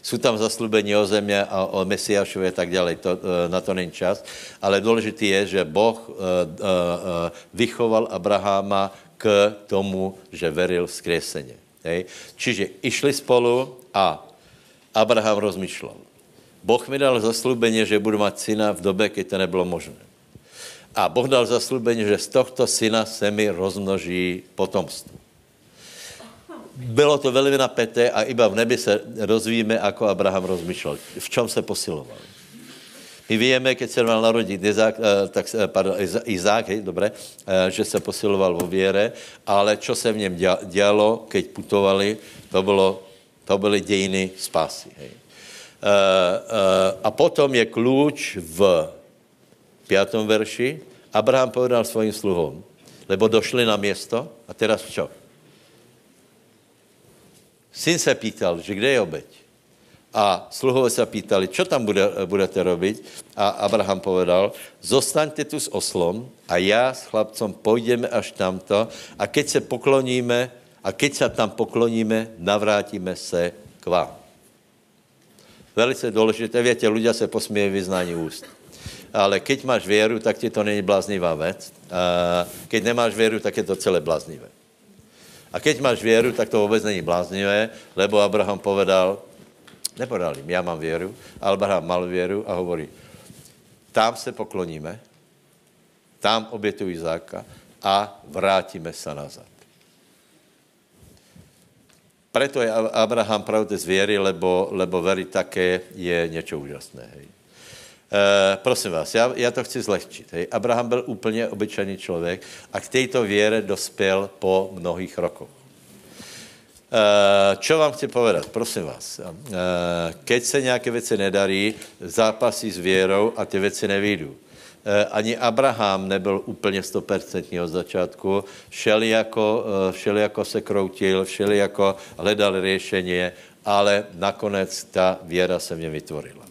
jsou tam zaslubení o země a o Mesiášově a tak dále, to, eh, na to není čas, ale důležité je, že Boh uh, uh, vychoval Abraháma k tomu, že veril vzkrieseně. Hej? Čiže išli spolu a Abraham rozmýšlel. Boh mi dal zaslubení, že budu mít syna v době, kdy to nebylo možné. A Boh dal zaslubení, že z tohto syna se mi rozmnoží potomstvo bylo to velmi napeté a iba v nebi se rozvíme, ako Abraham rozmýšlel. V čem se posiloval. My víme, keď se mal narodit Izák, eh, tak, eh, pardon, Izák, hej, dobré, eh, že se posiloval vo věre, ale čo se v něm dělo, keď putovali, to, bylo, to byly dějiny spásy. Hej. A potom je klíč v pátom verši. Abraham povedal svým sluhom, lebo došli na město a teraz čo? Syn se pýtal, že kde je obeď. A sluhové se pýtali, čo tam bude, budete robiť? A Abraham povedal, zostaňte tu s oslom a já s chlapcom půjdeme až tamto a keď se pokloníme, a keď se tam pokloníme, navrátíme se k vám. Velice důležité, větě, ľudia se posmějí vyznání úst. Ale keď máš věru, tak ti to není bláznivá věc. Keď nemáš věru, tak je to celé bláznivé. A keď máš věru, tak to vůbec není bláznivé, lebo Abraham povedal, nepovedal jim, já mám věru, Abraham mal věru a hovorí, tam se pokloníme, tam obětují Izáka a vrátíme se nazad. Preto je Abraham pravde z věry, lebo, lebo very také je něco úžasné. Hej. E, prosím vás, já, já to chci zlehčit. Hej. Abraham byl úplně obyčejný člověk a k této věre dospěl po mnohých rokoch. E, čo vám chci povedat? Prosím vás. E, keď se nějaké věci nedarí, zápasí s věrou a ty věci nevídu. E, ani Abraham nebyl úplně stopercentní od začátku. Všeli jako, všeli jako se kroutil, všeli jako hledal řešení, ale nakonec ta věra se mě vytvorila.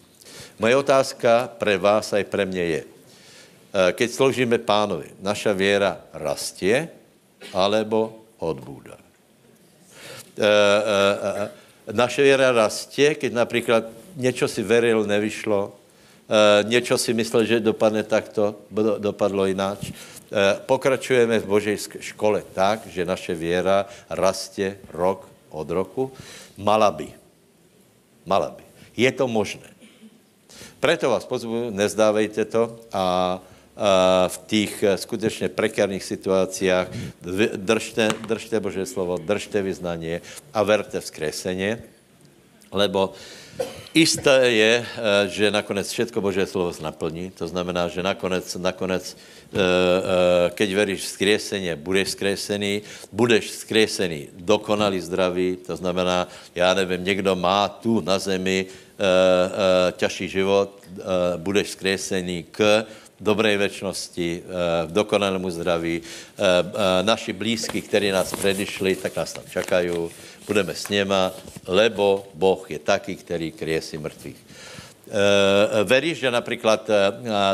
Moje otázka pre vás a pre mě je, eh, keď sloužíme pánovi, naša věra rastě alebo odbúda? Eh, eh, naše věra rastě, keď například něco si veril, nevyšlo, něco si myslel, že dopadne takto, dopadlo jináč. Pokračujeme v Božej škole tak, že naše věra rastě rok od roku. Mala by. Mala by. Je to možné. Preto vás pozvu, nezdávejte to a v těch eh, skutečně prekárních situacích držte, držte Bože slovo, držte vyznání a verte vzkreseně, lebo Isté je, eh, že nakonec všetko Boží slovo naplní, to znamená, že nakonec, nakonec eh, keď veríš v skreseně, budeš skresený, budeš skresený dokonalý zdravý, to znamená, já nevím, někdo má tu na zemi eh, život, eh, budeš skresený k dobrej večnosti, v eh, dokonalému zdraví. Naši blízky, kteří nás predišli, tak nás tam čakají. Budeme s něma, lebo Boh je taký, který kriesí mrtvých. veríš, že například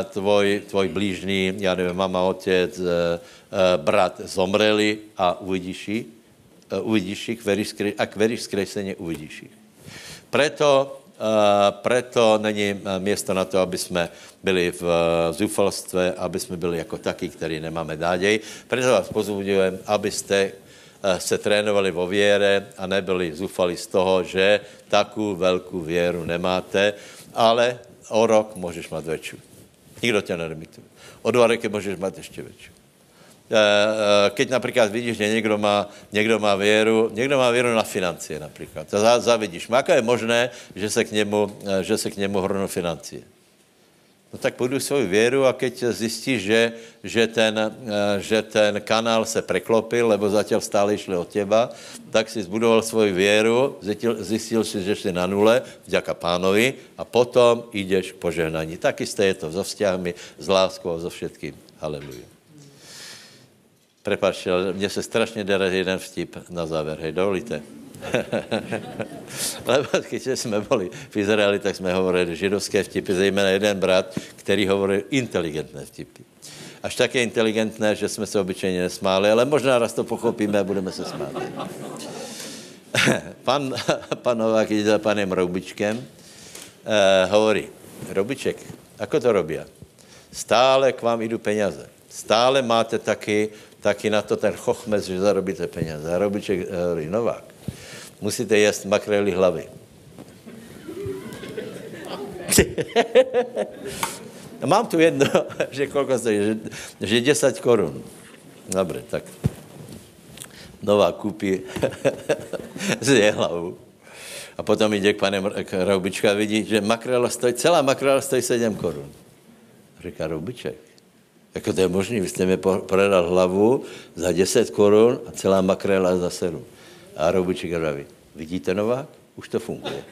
tvoj, tvoj blížný, já nevím, mama, otec, brat zomreli a uvidíš jich, uvidíš jich, veríš, ak veríš skreseně, uvidíš jich. Preto Eh, preto není eh, město na to, aby jsme byli v eh, zúfalstve, aby jsme byli jako taky, který nemáme nádej. Preto vás pozbudujem, abyste se trénovali vo věre a nebyli zúfali z toho, že takovou velkou věru nemáte, ale o rok můžeš mít větší. Nikdo tě nelimituje. O dva roky můžeš mít ještě větší. Eh, eh, keď například vidíš, že někdo má, někdo má věru, někdo má věru na financie například. Zavidíš. Má je možné, že se k němu, eh, že se k němu hrnou financie? No tak půjdu svou věru a keď zjistíš, že, že, ten, že ten kanál se preklopil, lebo zatím stále šli od těba, tak si zbudoval svoji věru, zjistil, zjistil si, že jsi na nule, vďaka pánovi, a potom jdeš k požehnání. Tak jisté je to so vzťahmi, s láskou a so všetkým. Haleluja. Prepačte, ale mně se strašně dere jeden vtip na závěr, hej, dovolíte? Lebo když jsme byli v Izraeli, tak jsme hovorili židovské vtipy, zejména jeden brat, který hovoril inteligentné vtipy. Až také inteligentné, že jsme se obyčejně nesmáli, ale možná raz to pochopíme a budeme se smát. pan, pan Novák jde za panem Roubičkem, eh, hovorí, Roubiček, ako to robí? Stále k vám jdu peněze. Stále máte taky taky na to ten chochmec, že zarobíte peněze. A Robiček hovorí, Novák, musíte jíst makrely hlavy. Mám tu jedno, že kolko stojí, že, že 10 korun. Dobře, tak Nová koupí z hlavu. A potom jde k pane k a vidí, že makrela stojí, celá makrela stojí 7 korun. Říká Roubiček, jako to je možné, vy jste mi prodal hlavu za 10 korun a celá makrela za 7. A Roubiček vraví, vidíte Novák? Už to funguje.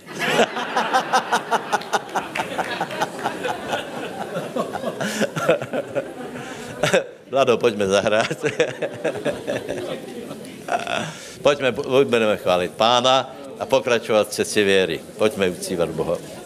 Vlado, pojďme zahrát. pojďme, budeme chválit pána a pokračovat v cestě věry. Pojďme uctívat Boha.